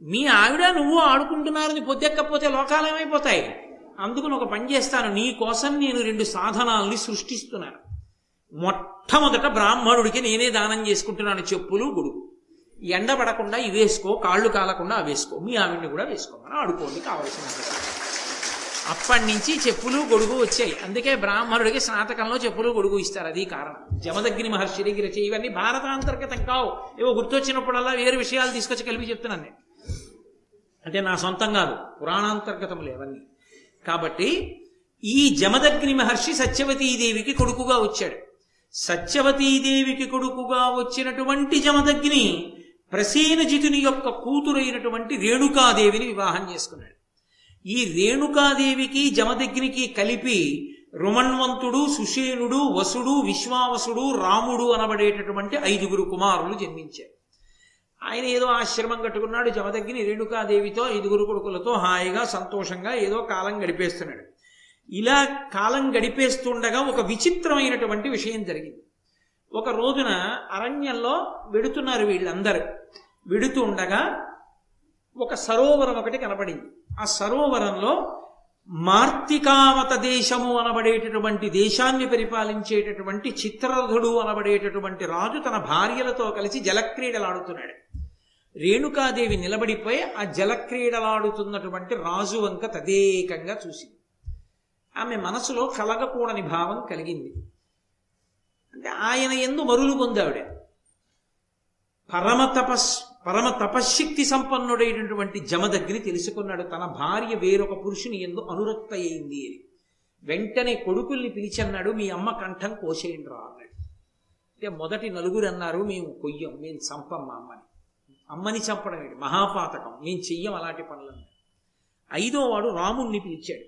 మీ ఆవిడ నువ్వు ఆడుకుంటున్నారని పొద్దెక్కపోతే లోకాలు ఏమైపోతాయి? అందుకని ఒక పని చేస్తాను. నీ కోసం నేను రెండు సాధనాల్ని సృష్టిస్తున్నాను. మొట్టమొదట బ్రాహ్మణుడికి నేనే దానం చేసుకుంటున్నాను. చెప్పులు గొడుగు ఎండ పడకుండా ఇవి వేసుకో కాళ్ళు కాలకుండా అవి వేసుకో మీ ఆవిడ్ని కూడా వేసుకోమని ఆడుకోండి కావలసిన అప్పటి నుంచి చెప్పులు గొడుగు వచ్చాయి. అందుకే బ్రాహ్మణుడికి స్నాతకంలో చెప్పులు గొడుగు ఇస్తారు. అది కారణం. జమదగ్ని మహర్షి దగ్గర చేయి ఇవన్నీ భారతాంతర్గతం కావు. ఏవో గుర్తొచ్చినప్పుడల్లా వేరు విషయాలు తీసుకొచ్చి కలిపి చెప్తున్నాను నేను. అంటే నా సొంతం కాదు. పురాణాంతర్గతములు అవన్నీ. కాబట్టి ఈ జమదగ్ని మహర్షి సత్యవతీదేవికి కొడుకుగా వచ్చాడు. సత్యవతీదేవికి కొడుకుగా వచ్చినటువంటి జమదగ్ని ప్రసేనజితుని యొక్క కూతురైనటువంటి రేణుకాదేవిని వివాహం చేసుకున్నాడు. ఈ రేణుకాదేవికి జమదగ్నికి కలిపి రుమన్వంతుడు సుషేనుడు వసుడు విశ్వావసుడు రాముడు అనబడేటటువంటి ఐదుగురు కుమారులు జన్మించారు. ఆయన ఏదో ఆశ్రమం కట్టుకున్నాడు జమదగ్ని రేణుకాదేవితో ఐదుగురు కొడుకులతో హాయిగా సంతోషంగా ఏదో కాలం గడిపేస్తున్నాడు. ఇలా కాలం గడిపేస్తుండగా ఒక విచిత్రమైనటువంటి విషయం జరిగింది. ఒక రోజున అరణ్యంలో వెడుతున్నారు వీళ్ళందరూ. వెడుతూ ఉండగా ఒక సరోవరం ఒకటి కనపడింది. ఆ సరోవరంలో మార్తికావత దేశము అనబడేటటువంటి దేశాన్ని పరిపాలించేటటువంటి చిత్రరథుడు అనబడేటటువంటి రాజు తన భార్యలతో కలిసి జలక్రీడలాడుతున్నాడు. రేణుకాదేవి నిలబడిపోయి ఆ జలక్రీడలాడుతున్నటువంటి రాజు వంక తదేకంగా చూసింది. ఆమె మనసులో కలగకూడని భావం కలిగింది. అంటే ఆయన ఎందు మరులు పొందావిడ. పరమ తపస్ పరమ తపశ్శక్తి సంపన్నుడైనటువంటి జమదగ్ని తెలుసుకున్నాడు. తన భార్య వేరొక పురుషుని ఎందు అనురక్త అయింది అని. వెంటనే కొడుకుల్ని పిలిచన్నాడు మీ అమ్మ కంఠం కోసేయండి రా అన్నాడు. అంటే మొదటి నలుగురు అన్నారు మేము కొయ్యం మేము చంపం మా అమ్మని. అమ్మని చంపడం ఏంటి? మహాపాతకం మేము చెయ్యం అలాంటి పనులన్నా ఐదో వాడు రాముణ్ణి పిలిచాడు.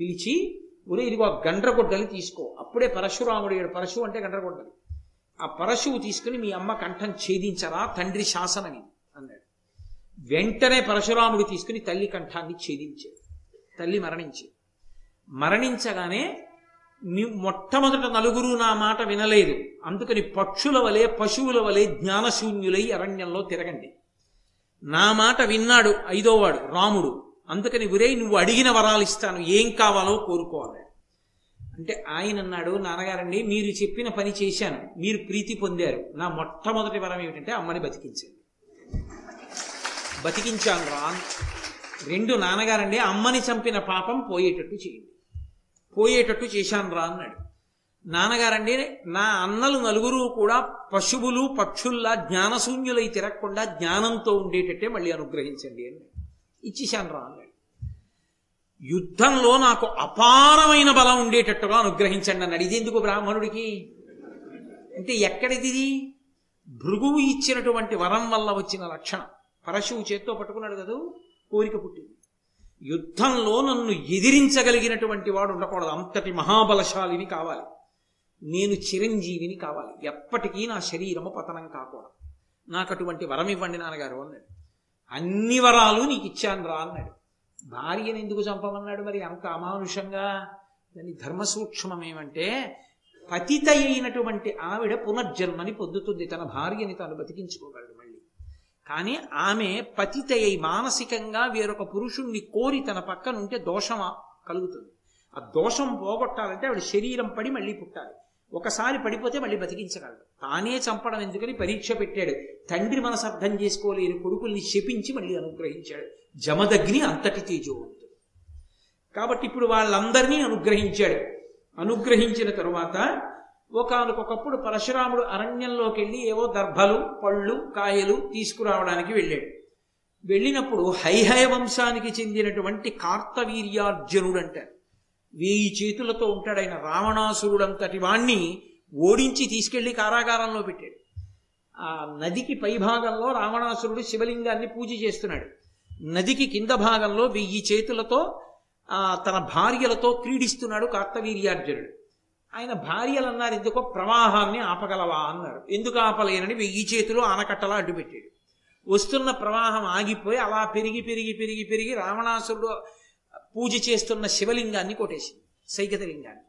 పిలిచి ఒరే ఇదిగో గండ్రగొడ్డలి తీసుకో. అప్పుడే పరశురాముడు ఏడు. పరశు అంటే గండ్రగొడ్డలి ఆ పరశువు తీసుకుని మీ అమ్మ కంఠం ఛేదించరా తండ్రి శాసనం ఇది అన్నాడు. వెంటనే పరశురాముడు తీసుకుని తల్లి కంఠాన్ని ఛేదించాడు. తల్లి మరణించి మరణించగానే మొట్టమొదట నలుగురు నా మాట వినలేదు. అందుకని పక్షుల వలె పశువుల వలె జ్ఞానశూన్యులై అరణ్యంలో తిరగండి. నా మాట విన్నాడు ఐదోవాడు రాముడు. అందుకని ఉరే నువ్వు అడిగిన వరాలు ఇస్తాను. ఏం కావాలో కోరుకోవాలి. అంటే ఆయన అన్నాడు నాన్నగారండి మీరు చెప్పిన పని చేశాను. మీరు ప్రీతి పొందారు. నా మొట్టమొదటి వరం ఏమిటంటే అమ్మని బతికించండి. బతికించాను రా. రెండు నాన్నగారండి అమ్మని చంపిన పాపం పోయేటట్టు చేయండి. పోయేటట్టు చేశాను రా అన్నాడు. నాన్నగారండి నా అన్నలు నలుగురు కూడా పశువులు పక్షుల్లా జ్ఞానశూన్యులై తిరగకుండా జ్ఞానంతో ఉండేటట్టే మళ్ళీ అనుగ్రహించండి అని ఇచ్చేశాను రా అన్నాడు. యుద్ధంలో నాకు అపారమైన బలం ఉండేటట్టుగా అనుగ్రహించండి అన్నాడు. ఇది ఎందుకు బ్రాహ్మణుడికి? అంటే ఎక్కడిది భృగువు ఇచ్చినటువంటి వరం వల్ల వచ్చిన లక్షణం. పరశువు చేత్తో పట్టుకున్నాడు కదూ? కోరిక పుట్టింది. యుద్ధంలో నన్ను ఎదిరించగలిగినటువంటి వాడు ఉండకూడదు. అంతటి మహాబలశాలిని కావాలి. నేను చిరంజీవిని కావాలి. ఎప్పటికీ నా శరీరము పతనం కాకూడదు. నాకు అటువంటి వరం ఇవ్వండి నాన్నగారు అన్నాడు. అన్ని వరాలు నీకు ఇచ్చాను రా అన్నాడు. భార్యను ఎందుకు చంపమన్నాడు మరి? అంత అమానుషంగా. దాని ధర్మ సూక్ష్మం ఏమంటే పతిత అయినటువంటి ఆవిడ పునర్జన్మని పొందుతుంది. తన భార్యని తాను బతికించుకోగలడు మళ్ళీ. కానీ ఆమె పతిత అయి మానసికంగా వేరొక పురుషుణ్ణి కోరి తన పక్కన ఉంటే దోషం కలుగుతుంది. ఆ దోషం పోగొట్టాలంటే ఆవిడ శరీరం పడి మళ్ళీ పుట్టాలి. ఒకసారి పడిపోతే మళ్ళీ బతికించగలడు. తానే చంపడం ఎందుకని పరీక్ష పెట్టాడు. తండ్రి మనసు అర్థం చేసుకోలేని కొడుకుల్ని శపించి మళ్ళీ అనుగ్రహించాడు. జమదగ్ని అంతటి తేజవంతుడు. కాబట్టి ఇప్పుడు వాళ్ళందరినీ అనుగ్రహించాడు. అనుగ్రహించిన తరువాత ఒకనకొకప్పుడు పరశురాముడు అరణ్యంలోకి వెళ్ళి ఏవో దర్భలు పళ్ళు కాయలు తీసుకురావడానికి వెళ్ళాడు. వెళ్ళినప్పుడు హైహయ వంశానికి చెందినటువంటి కార్తవీర్యార్జునుడు అంటారు వేయి చేతులతో ఉంటాడు ఆయన రావణాసురుడంతటి వాణ్ణి ఓడించి తీసుకెళ్ళి కారాగారంలో పెట్టాడు. ఆ నదికి పై భాగంలో రావణాసురుడు శివలింగాన్ని పూజ చేస్తున్నాడు. నదికి కింద భాగంలో వెయ్యి చేతులతో తన భార్యలతో క్రీడిస్తున్నాడు కార్తవీర్యార్జునుడు ఆయన భార్యలు అన్నారు ఎందుకో ప్రవాహాన్ని ఆపగలవా? అన్నారు. ఎందుకు ఆపలేనని వెయ్యి చేతులు ఆనకట్టలా అడ్డుపెట్టాడు వస్తున్న ప్రవాహం ఆగిపోయి అలా పెరిగి పెరిగి పెరిగి పెరిగి రావణాసురుడు పూజ చేస్తున్న శివలింగాన్ని కొట్టేసింది సైకత లింగాన్ని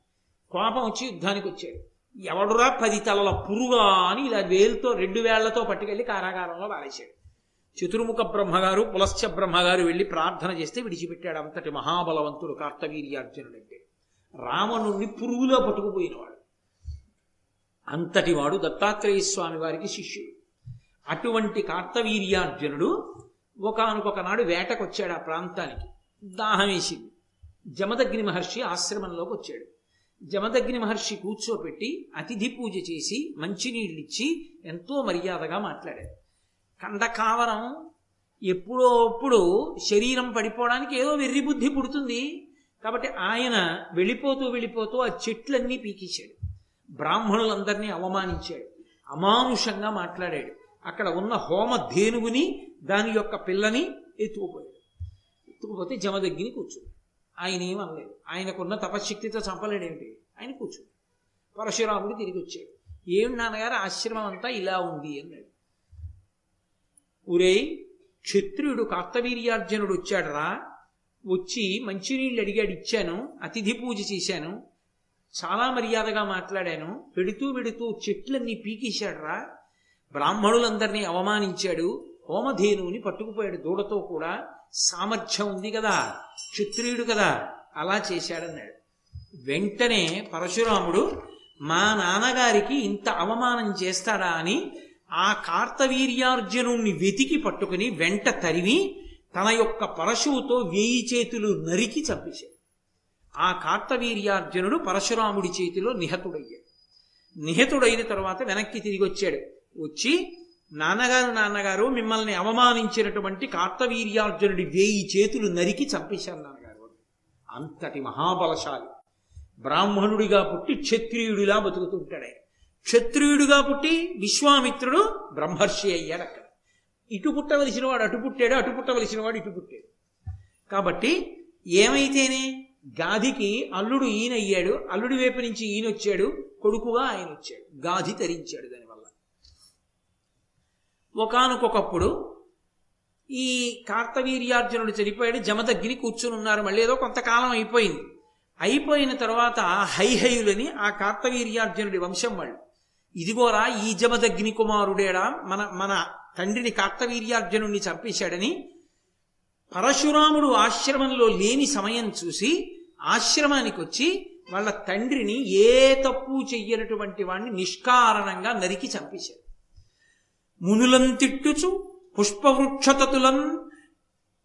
కోపం వచ్చి యుద్ధానికి వచ్చాడు. ఎవడురా పది తలల పురుగా అని ఇలా వేలుతో రెండు వేళ్ళతో పట్టుకెళ్ళి కారాగారంలో పారేశాడు. చతుర్ముఖ బ్రహ్మగారు పులశ్చ బ్రహ్మగారు వెళ్ళి ప్రార్థన చేస్తే విడిచిపెట్టాడు అంతటి మహాబలవంతుడు కార్తవీర్యార్జునుడు అంటే రావణుణ్ణి పురుగులో పట్టుకుపోయినవాడు. అంతటి వాడు దత్తాత్రేయ స్వామి వారికి శిష్యుడు. అటువంటి కార్తవీర్యార్జునుడు ఒకనొక నాడు వేటకొచ్చాడు ఆ ప్రాంతానికి. దాహం వేసింది. జమదగ్ని మహర్షి ఆశ్రమంలోకి వచ్చాడు. జమదగ్ని మహర్షి కూర్చోపెట్టి అతిథి పూజ చేసి మంచినీళ్ళిచ్చి ఎంతో మర్యాదగా మాట్లాడాడు. కండకావరం ఎప్పుడో అప్పుడు శరీరం పడిపోవడానికి ఏదో వెర్రి బుద్ధి పుడుతుంది. కాబట్టి ఆయన వెళ్ళిపోతూ వెళ్ళిపోతూ ఆ చెట్లన్నీ పీకించాడు. బ్రాహ్మణులందరినీ అవమానించాడు. అమానుషంగా మాట్లాడాడు. అక్కడ ఉన్న హోమ ధేనువుని దాని యొక్క పిల్లని ఎత్తుకుపోయాడు. ఎత్తుకుపోతే జమదగ్గిని కూర్చుంది. ఆయన ఏమనలేదు ఆయనకున్న తపశక్తితో చంపలేడేమిటి? ఆయన కూర్చుంది. పరశురాముడు తిరిగి వచ్చాడు. ఏం నాన్నగారు ఆశ్రమం అంతా ఇలా ఉంది అన్నాడు. ఊరేయ్ క్షత్రియుడు కార్తవీర్యార్జునుడు వచ్చాడరా. వచ్చి మంచినీళ్ళు అడిగాడు ఇచ్చాను అతిథి పూజ చేశాను. చాలా మర్యాదగా మాట్లాడాను. పెడుతూ పెడుతూ చెట్లన్నీ పీకేశాడరా. బ్రాహ్మణులందరినీ అవమానించాడు. హోమధేనువుని పట్టుకుపోయాడు దూడతో కూడా. సామర్థ్యం ఉంది కదా క్షత్రియుడు కదా అలా చేశాడన్నాడు. వెంటనే పరశురాముడు మా నాన్నగారికి ఇంత అవమానం చేస్తాడా అని ఆ కార్తవీర్యార్జునుణ్ణి వెతికి పట్టుకుని వెంట తరివి తన యొక్క పరశువుతో వేయి చేతులు నరికి చంపేశాడు. ఆ కార్తవీర్యార్జునుడు పరశురాముడి చేతిలో నిహతుడయ్యాడు. నిహతుడైన తర్వాత వెనక్కి తిరిగి వచ్చాడు. వచ్చి నాన్నగారు నాన్నగారు మిమ్మల్ని అవమానించినటువంటి కార్తవీర్యార్జునుడి వేయి చేతులు నరికి చంపేశాను నాన్నగారు. అంతటి మహాబలశాలి. బ్రాహ్మణుడిగా పుట్టి క్షత్రియుడిలా బతుకుతుంటాడు క్షత్రియుడుగా పుట్టి విశ్వామిత్రుడు బ్రహ్మర్షి అయ్యాడు అక్కడ. ఇటు పుట్టవలసిన వాడు అటు పుట్టాడు అటు పుట్టవలసిన వాడు ఇటు పుట్టాడు. కాబట్టి ఏమైతేనే గాధికి అల్లుడు ఈయన అయ్యాడు అల్లుడి వైపు నుంచి ఈయన వచ్చాడు కొడుకుగా ఆయన వచ్చాడు గాధి తరించాడు దానివల్ల. ఒకనకొకప్పుడు ఈ కార్తవీర్యార్జునుడు చనిపోయాడు జమదగ్గిని కూర్చుని ఉన్నారు మళ్ళీ ఏదో కొంతకాలం అయిపోయింది. అయిపోయిన తర్వాత హైహయులని ఆ కార్తవీర్యార్జునుడి వంశం వాళ్ళు ఇదిగోరా ఈ జమదగ్ని కుమారుడేడా మన మన తండ్రిని కార్తవీర్యార్జునుడిని చంపేశాడని పరశురాముడు ఆశ్రమంలో లేని సమయం చూసి ఆశ్రమానికి వచ్చి వాళ్ళ తండ్రిని ఏ తప్పు చెయ్యనటువంటి వాణ్ణి నిష్కారణంగా నరికి చంపేశాడు. మునులం తిట్టుచు పుష్పవృక్షతతులం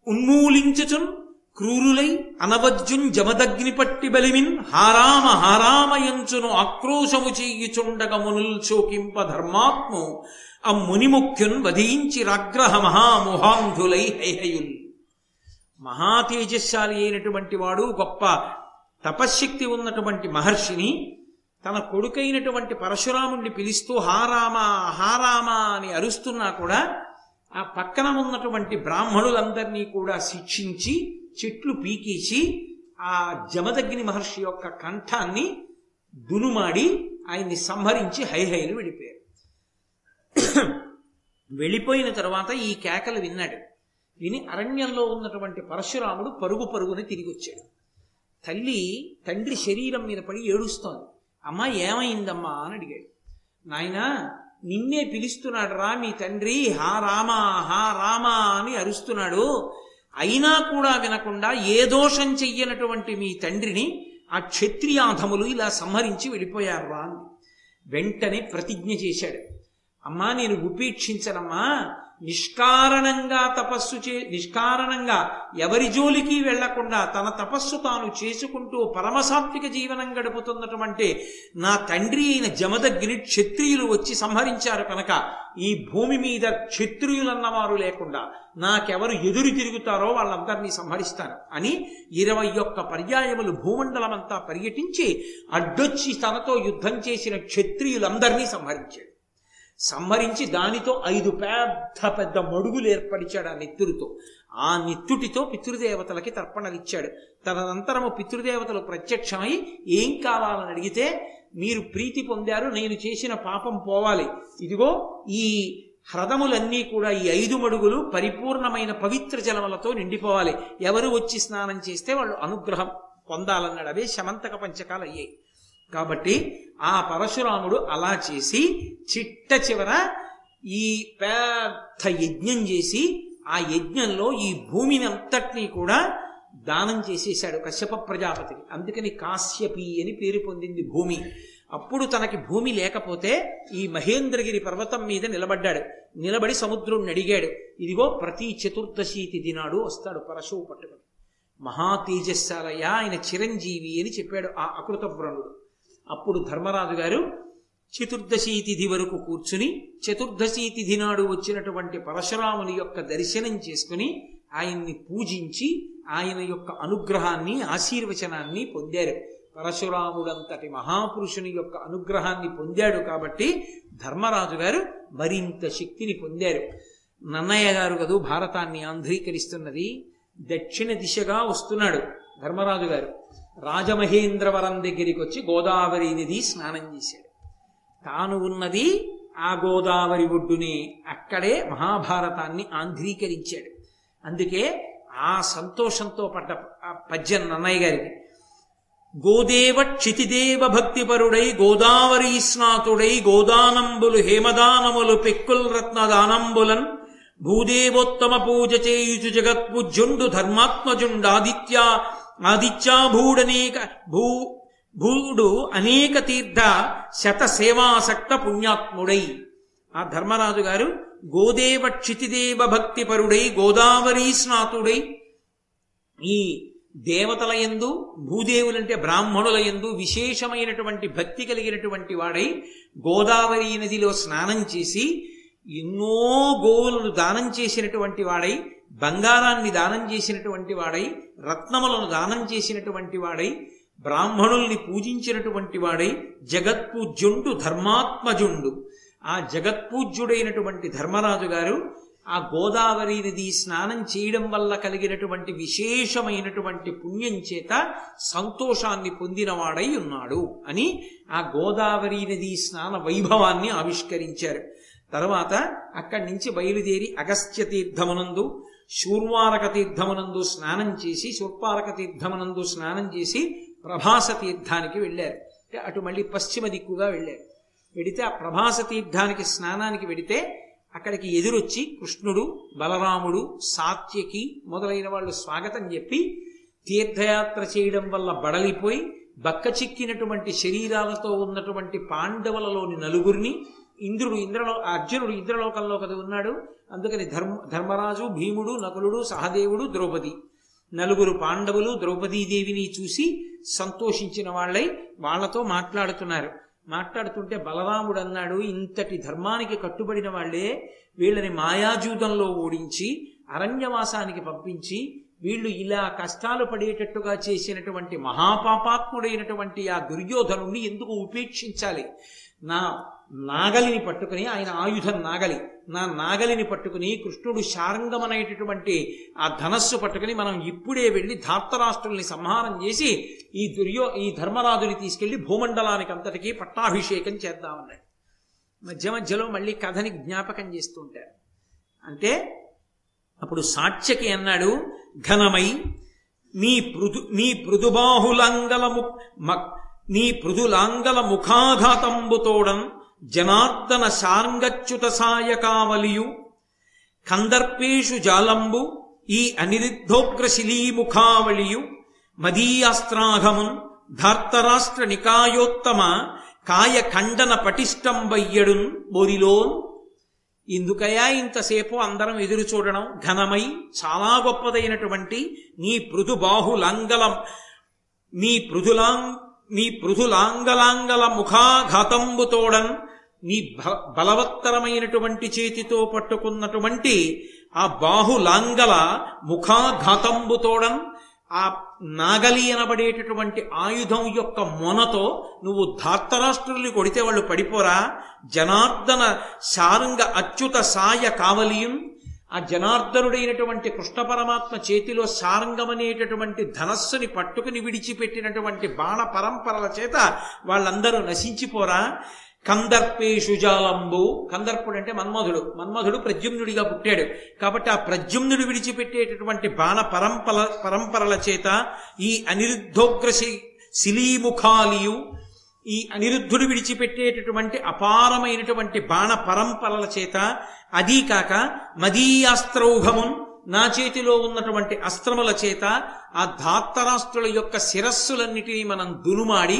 ఉన్మూలించుచున్ క్రూరులై అనవజ్జున్ జమదగ్ని పట్టి బలిమిన్ హారామ హారామయంచును ఆక్రోశము చెయ్యుచుండగ మునుల్ శోకింప ధర్మాత్ము. ఆ మునిముఖ్యున్ వధించి రాగ్రహ మహాముహాంధులై హైహయుల్. మహా తేజస్శాలి అయినటువంటి వాడు గొప్ప తపశ్శక్తి ఉన్నటువంటి మహర్షిని తన కొడుకైనటువంటి పరశురాముణ్ణి పిలుస్తూ హారామ హారామ అని అరుస్తున్నా కూడా ఆ పక్కన ఉన్నటువంటి బ్రాహ్మణులందరినీ కూడా శిక్షించి చెట్లు పీకేసి ఆ జమదగ్ని మహర్షి యొక్క కంఠాన్ని దునుమాడి ఆయన్ని సంహరించి హైహైలు వెళ్ళిపోయారు వెళ్ళిపోయిన తర్వాత ఈ కేకలు విన్నాడు. విని అరణ్యంలో ఉన్నటువంటి పరశురాముడు పరుగు పరుగుని తిరిగి వచ్చాడు తల్లి తండ్రి శరీరం మీద పడి ఏడుస్తోంది. అమ్మా ఏమైందమ్మా అని అడిగాడు. నాయనా నిన్నే పిలుస్తున్నాడు రా మీ తండ్రి. హా రామా హా రామా అని అరుస్తున్నాడు. అయినా కూడా వినకుండా ఏ దోషం చెయ్యనటువంటి మీ తండ్రిని ఆ క్షత్రియాధములు ఇలా సంహరించి వెళ్ళిపోయారు అని వెంటనే ప్రతిజ్ఞ చేశాడు. అమ్మా నేను ఉపేక్షించనమ్మా నిష్కారణంగా తపస్సు చే నిష్కారణంగా ఎవరి జోలికి వెళ్ళకుండా తన తపస్సు తాను చేసుకుంటూ పరమసాత్విక జీవనం గడుపుతున్నటువంటి నా తండ్రి అయిన జమదగ్ని క్షత్రియులు వచ్చి సంహరించారు కనుక ఈ భూమి మీద క్షత్రియులన్నవారు లేకుండా నాకెవరు ఎదురు తిరుగుతారో వాళ్ళందరినీ సంహరిస్తాను అని ఇరవై ఒక్క పర్యాయములు భూమండలమంతా పర్యటించి అడ్డొచ్చి తనతో యుద్ధం చేసిన క్షత్రియులందరినీ సంహరించాడు. సంహరించి దానితో ఐదు పెద్ద పెద్ద మడుగులు ఏర్పరిచాడు ఆ నెత్తురితో. ఆ నెత్తుటితో పితృదేవతలకి తర్పణలిచ్చాడు. తదనంతరము పితృదేవతలు ప్రత్యక్షమై ఏం కావాలని అడిగితే మీరు ప్రీతి పొందారు నేను చేసిన పాపం పోవాలి. ఇదిగో ఈ హ్రదములన్నీ కూడా ఈ ఐదు మడుగులు పరిపూర్ణమైన పవిత్ర జలములతో నిండిపోవాలి. ఎవరు వచ్చి స్నానం చేస్తే వాళ్ళు అనుగ్రహం పొందాలన్నాడు. అవే శమంతక పంచకాలు అయ్యాయి కాబట్టి ఆ పరశురాముడు అలా చేసి చిట్ట చివర ఈ పెద్ద యజ్ఞం చేసి ఆ యజ్ఞంలో ఈ భూమిని అంతటినీ కూడా దానం చేసేశాడు కశ్యప ప్రజాపతికి. అందుకని కాశ్యపి అని పేరు పొందింది భూమి. అప్పుడు తనకి భూమి లేకపోతే ఈ మహేంద్రగిరి పర్వతం మీద నిలబడ్డాడు. నిలబడి సముద్రుణ్ణి అడిగాడు. ఇదిగో ప్రతి చతుర్దశి తిథి నాడు వస్తాడు పరశువు పట్టుకుని. మహా తేజస్సాలయ్య ఆయన చిరంజీవి అని చెప్పాడు ఆ అకృత వ్రణుడు అప్పుడు ధర్మరాజు గారు చతుర్దశి తిథి వరకు కూర్చుని చతుర్దశి తిథి నాడు వచ్చినటువంటి పరశురాముని యొక్క దర్శనం చేసుకుని ఆయన్ని పూజించి ఆయన యొక్క అనుగ్రహాన్ని ఆశీర్వచనాన్ని పొందారు. పరశురాముడంతటి మహాపురుషుని యొక్క అనుగ్రహాన్ని పొందాడు కాబట్టి ధర్మరాజు గారు మరింత శక్తిని పొందారు. నన్నయ్య గారు కదూ భారతాన్ని ఆంధ్రీకరిస్తున్నది దక్షిణ దిశగా వస్తున్నాడు ధర్మరాజు గారు. రాజమహేంద్రవరం దగ్గరికి వచ్చి గోదావరి నది స్నానం చేశాడు. తాను ఉన్నది ఆ గోదావరి ఒడ్డుని అక్కడే మహాభారతాన్ని ఆంధ్రీకరించాడు. అందుకే ఆ సంతోషంతో పడ్డ ఆ పద్యం నన్నయ్య గారికి. గోదేవ క్షితిదేవ భక్తిపరుడై గోదావరి స్నాతుడై గోదానంబులు హేమదానములు పెక్కుల్ రత్నదానంబులన్ భూదేవోత్తమ పూజ చేయుచు జగత్పుజుండు ధర్మాత్మజుండాదిత్య ఆదిత్యాభూడనేక భూ భూడు అనేక తీర్థ శత సేవాసక్త పుణ్యాత్ముడై. ఆ ధర్మరాజు గారు గోదేవ క్షితిదేవ భక్తిపరుడై గోదావరి స్నాతుడై. ఈ దేవతల యందు భూదేవులంటే బ్రాహ్మణుల యందు విశేషమైనటువంటి భక్తి కలిగినటువంటి వాడై గోదావరి నదిలో స్నానం చేసి ఎన్నో గోవులను దానం చేసినటువంటి వాడై బంగారాన్ని దానం చేసినటువంటి వాడై రత్నములను దానం చేసినటువంటి వాడై బ్రాహ్మణుల్ని పూజించినటువంటి వాడై జగత్పూజ్యుండు ధర్మాత్మజుండు. ఆ జగత్పూజ్యుడైనటువంటి ధర్మరాజు గారు ఆ గోదావరి నది స్నానం చేయడం వల్ల కలిగినటువంటి విశేషమైనటువంటి పుణ్యం చేత సంతోషాన్ని పొందినవాడై ఉన్నాడు అని ఆ గోదావరి నది స్నాన వైభవాన్ని ఆవిష్కరించారు. తర్వాత అక్కడి నుంచి బయలుదేరి అగస్త్య తీర్థమునందు శూర్వారక తీర్థమునందు స్నానం చేసి శూర్పారక తీర్థమునందు స్నానం చేసి ప్రభాస తీర్థానికి వెళ్ళారు. అంటే అటు మళ్ళీ పశ్చిమ దిక్కుగా వెళ్ళారు. వెడితే ఆ ప్రభాస తీర్థానికి స్నానానికి వెడితే అక్కడికి ఎదురొచ్చి కృష్ణుడు బలరాముడు సాత్యకి మొదలైన వాళ్ళు స్వాగతం చెప్పి తీర్థయాత్ర చేయడం వల్ల బడలిపోయి బక్క చిక్కినటువంటి శరీరాలతో ఉన్నటువంటి పాండవులలోని నలుగురిని ఇంద్రుడు ఇంద్రలో అర్జునుడు ఇంద్రలోకంలో కదా ఉన్నాడు. అందుకని ధర్మ ధర్మరాజు భీముడు నకులుడు సహదేవుడు ద్రౌపది. నలుగురు పాండవులు ద్రౌపదీదేవిని చూసి సంతోషించిన వాళ్ళై వాళ్ళతో మాట్లాడుతున్నారు. మాట్లాడుతుంటే బలరాముడు అన్నాడు ఇంతటి ధర్మానికి కట్టుబడిన వాళ్ళే వీళ్ళని మాయాజూదంలో ఓడించి అరణ్యవాసానికి పంపించి వీళ్ళు ఇలా కష్టాలు పడేటట్టుగా చేసినటువంటి మహాపాపాత్ముడైనటువంటి ఆ దుర్యోధను ఎందుకు ఉపేక్షించాలి? నా నాగలిని పట్టుకుని ఆయన ఆయుధం నాగలి. నా నాగలిని పట్టుకుని కృష్ణుడు శారంగమనేటటువంటి ఆ ధనస్సు పట్టుకుని మనం ఇప్పుడే వెళ్ళి ధార్తరాష్ట్రుల్ని సంహారం చేసి ఈ దుర్యో ఈ ధర్మరాజుని తీసుకెళ్ళి భూమండలానికి అంతటికీ పట్టాభిషేకం చేద్దామన్నాడు. మధ్య మధ్యలో మళ్ళీ కథని జ్ఞాపకం చేస్తుంటారు. అంటే అప్పుడు సాక్ష్యకి అన్నాడు ఘనమై నీ పృదు నీ పృథుబాహులాంగల నీ పృదులాంగల ముఖాఘాతంబుతోడం జనార్దన శార్ంగచ్యుత సాయకావలియు కందర్పేషు జాలంబు ఈ అనిరుద్ధోగ్రశిలీముఖావళియు మదీయాస్త్రాఘమున్ ధార్తరాష్ట్ర నికాయోత్తమ కాయ ఖండన పటిష్టంబయ్యడున్ బొరిలోన్. ఇందుకయా ఇంతసేపు అందరం ఎదురు చూడడం ఘనమై చాలా గొప్పదైనటువంటి నీ పృథుబాహులాంగలం నీ పృథులాం నీ పృథులాంగలాంగల ముఖాఘాతంబుతోడన్ నీ బలవత్తరమైనటువంటి చేతితో పట్టుకున్నటువంటి ఆ బాహులాంగల ముఖాఘాతంబుతోడన్ ఆ నాగలి అనబడేటటువంటి ఆయుధం యొక్క మొనతో నువ్వు ధాత్తరాష్ట్రుల్ని కొడితే వాళ్ళు పడిపోరా? జనార్దన శారంగ అచ్యుత సాయ కావలియం ఆ జనార్దనుడైనటువంటి కృష్ణ పరమాత్మ చేతిలో సారంగమనేటటువంటి ధనస్సుని పట్టుకుని విడిచిపెట్టినటువంటి బాణ పరంపరల చేత వాళ్ళందరూ నశించిపోరా? కందర్పేషు జాలంబు కందర్పుడు అంటే మన్మధుడు. మన్మధుడు ప్రద్యుమ్నుడిగా పుట్టాడు. కాబట్టి ఆ ప్రద్యుమ్నుడు విడిచిపెట్టేటటువంటి బాణ పరంపర పరంపరల చేత ఈ అనిరుద్ధోగ్రశి శిలీముఖాలియు ఈ అనిరుద్ధుడు విడిచిపెట్టేటటువంటి అపారమైనటువంటి బాణ పరంపరల చేత అదీ కాక మదీయాస్త్రౌఘమున్ నా చేతిలో ఉన్నటువంటి అస్త్రముల చేత ఆ ధాత్తరాష్ట్రుల యొక్క శిరస్సులన్నిటినీ మనం దునుమాడి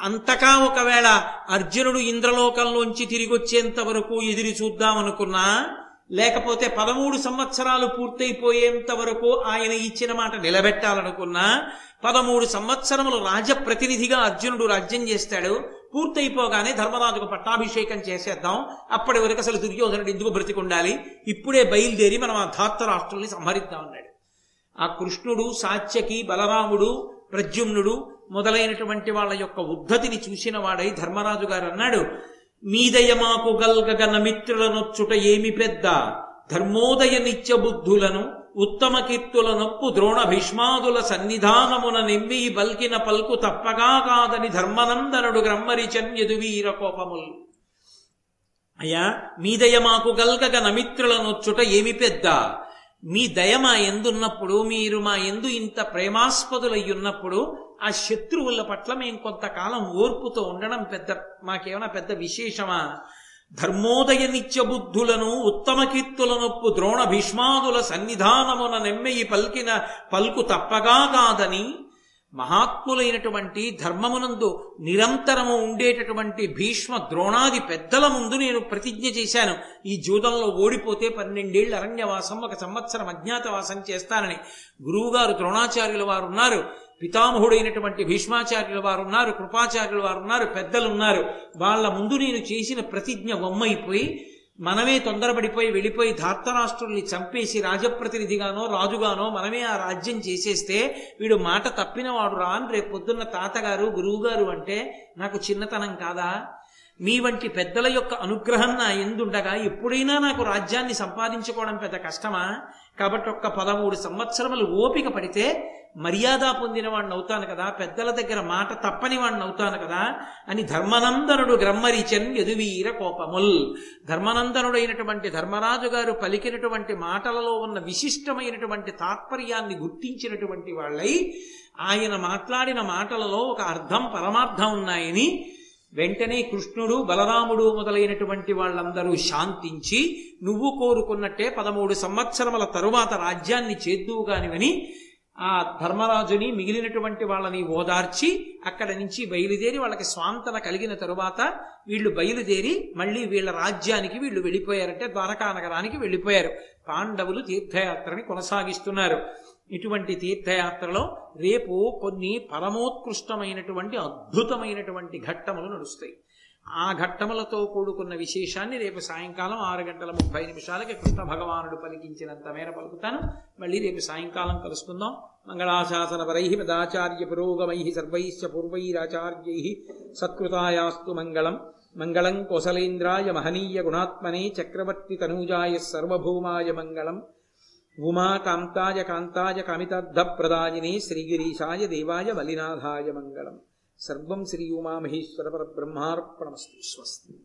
అంతకా ఒకవేళ అర్జునుడు ఇంద్రలోకంలోంచి తిరిగొచ్చేంత వరకు ఎదిరి చూద్దామనుకున్నా లేకపోతే పదమూడు సంవత్సరాలు పూర్తయిపోయేంత వరకు ఆయన ఇచ్చిన మాట నిలబెట్టాలనుకున్నా పదమూడు సంవత్సరములు రాజప్రతినిధిగా అర్జునుడు రాజ్యం చేస్తాడు. పూర్తయిపోగానే ధర్మరాజుకు పట్టాభిషేకం చేసేద్దాం. అప్పటి వరకు అసలు దుర్యోధనుడు ఎందుకు బ్రతికుండాలి? ఇప్పుడే బయలుదేరి మనం ఆ ధాత్త రాష్ట్రాన్ని సంహరిద్దాం అన్నాడు. ఆ కృష్ణుడు సాత్యకి బలరాముడు ప్రద్యుమ్నుడు మొదలైనటువంటి వాళ్ళ యొక్క ఉద్ధతిని చూసిన వాడై ధర్మరాజు గారు అన్నాడు మీదయ మాకు గల్గగ నమిత్రులనొచ్చుట ఏమి పెద్ద? ధర్మోదయ నిత్యబుద్ధులను ఉత్తమ కీర్తుల నొప్పు ద్రోణ భీష్మాదుల సన్నిధానమున నిమ్మి బల్కిన పల్కు తప్పగా కాదని ధర్మనందనుడు గ్రమ్మరి చన్యదు వీర కోపములు. అయ్యా మీ దయ మాకు గల్గగ నమిత్రులనొచ్చుట ఏమి పెద్ద? మీ దయ మా ఎందున్నప్పుడు మీరు మా ఎందు ఇంత ప్రేమాస్పదులయ్యున్నప్పుడు ఆ శత్రువుల పట్ల మేము కొంతకాలం ఓర్పుతో ఉండడం పెద్ద మాకేమైనా పెద్ద విశేషమా? ధర్మోదయ నిత్య బుద్ధులను ఉత్తమ కీర్తులనొప్పు ద్రోణ భీష్మాదుల సన్నిధానమున నెమ్మెయి పల్కిన పల్కు తప్పగా కాదని మహాత్ములైనటువంటి ధర్మమునందు నిరంతరము ఉండేటటువంటి భీష్మ ద్రోణాది పెద్దల ముందు నేను ప్రతిజ్ఞ చేశాను. ఈ జూదంలో ఓడిపోతే పన్నెండేళ్ళ అరణ్యవాసం ఒక సంవత్సరం అజ్ఞాతవాసం చేస్తానని గురువుగారు ద్రోణాచార్యుల వారు ఉన్నారు. పితామహుడైనటువంటి భీష్మాచార్యుల వారు ఉన్నారు కృపాచార్యుల వారు ఉన్నారు పెద్దలు ఉన్నారు వాళ్ళ ముందు నేను చేసిన ప్రతిజ్ఞ వమ్మైపోయి మనమే తొందరపడిపోయి వెళ్ళిపోయి ధార్తరాష్ట్రుల్ని చంపేసి రాజప్రతినిధిగానో రాజుగానో మనమే ఆ రాజ్యం చేసేస్తే వీడు మాట తప్పినవాడు రా అని రేపు పొద్దున్న తాతగారు గురువుగారు అంటే నాకు చిన్నతనం కాదా? మీ వంటి పెద్దల యొక్క అనుగ్రహం నా ఎందుండగా? ఎప్పుడైనా నాకు రాజ్యాన్ని సంపాదించుకోవడం పెద్ద కష్టమా? కాబట్టి ఒక్క పదమూడు సంవత్సరములు ఓపిక పడితే మర్యాద పొందిన వాడిని అవుతాను కదా పెద్దల దగ్గర మాట తప్పని వాడిని అవుతాను కదా అని ధర్మనందనుడు గ్రమ్మరిచన్ యదువీర కోపముల్. ధర్మనందనుడైనటువంటి ధర్మరాజు గారు పలికినటువంటి మాటలలో ఉన్న విశిష్టమైనటువంటి తాత్పర్యాన్ని గుర్తించినటువంటి వాళ్ళై ఆయన మాట్లాడిన మాటలలో ఒక అర్థం పరమార్థం ఉన్నాయని వెంటనే కృష్ణుడు బలరాముడు మొదలైనటువంటి వాళ్ళందరూ శాంతించి నువ్వు కోరుకున్నట్టే పదమూడు సంవత్సరముల తరువాత రాజ్యాన్ని చేద్దువు కానివని ఆ ధర్మరాజుని మిగిలినటువంటి వాళ్ళని ఓదార్చి అక్కడ నుంచి బయలుదేరి వాళ్ళకి స్వాంతన కలిగిన తరువాత వీళ్ళు బయలుదేరి మళ్ళీ వీళ్ళ రాజ్యానికి వీళ్ళు వెళ్ళిపోయారంటే ద్వారకా నగరానికి వెళ్ళిపోయారు. పాండవులు తీర్థయాత్రని కొనసాగిస్తున్నారు. ఇటువంటి తీర్థయాత్రలో రేపు కొన్ని పరమోత్కృష్టమైనటువంటి అద్భుతమైనటువంటి ఘట్టములు నడుస్తాయి. ఆ ఘట్టములతో కూడుకున్న విశేషాన్ని రేపు సాయంకాలం ఆరు గంటల ముప్పై నిమిషాలకి కృష్ణ భగవానుడు పలికించినంత మేర పలుకుతాను. మళ్ళీ రేపు సాయంకాలం కలుసుకుందాం. మంగళాశాసన పరై పదాచార్య పురోగమై సర్వైశ్చ పూర్వైరాచార్యై సత్కృతాయాస్తు మంగళం. మంగళం కోసలేంద్రాయ మహనీయ గుణాత్మనే చక్రవర్తి తనూజాయ సర్వభౌమాయ మంగళం. ఉమా కాంతాయ కాంతాయ కామితార్థప్రదాయినే శ్రీగిరీశాయ దేవాయ మలినాథాయ మంగళం. సర్వం శ్రీ ఉమామహేశ్వర పరబ్రహ్మార్పణమస్తు. స్వస్తి.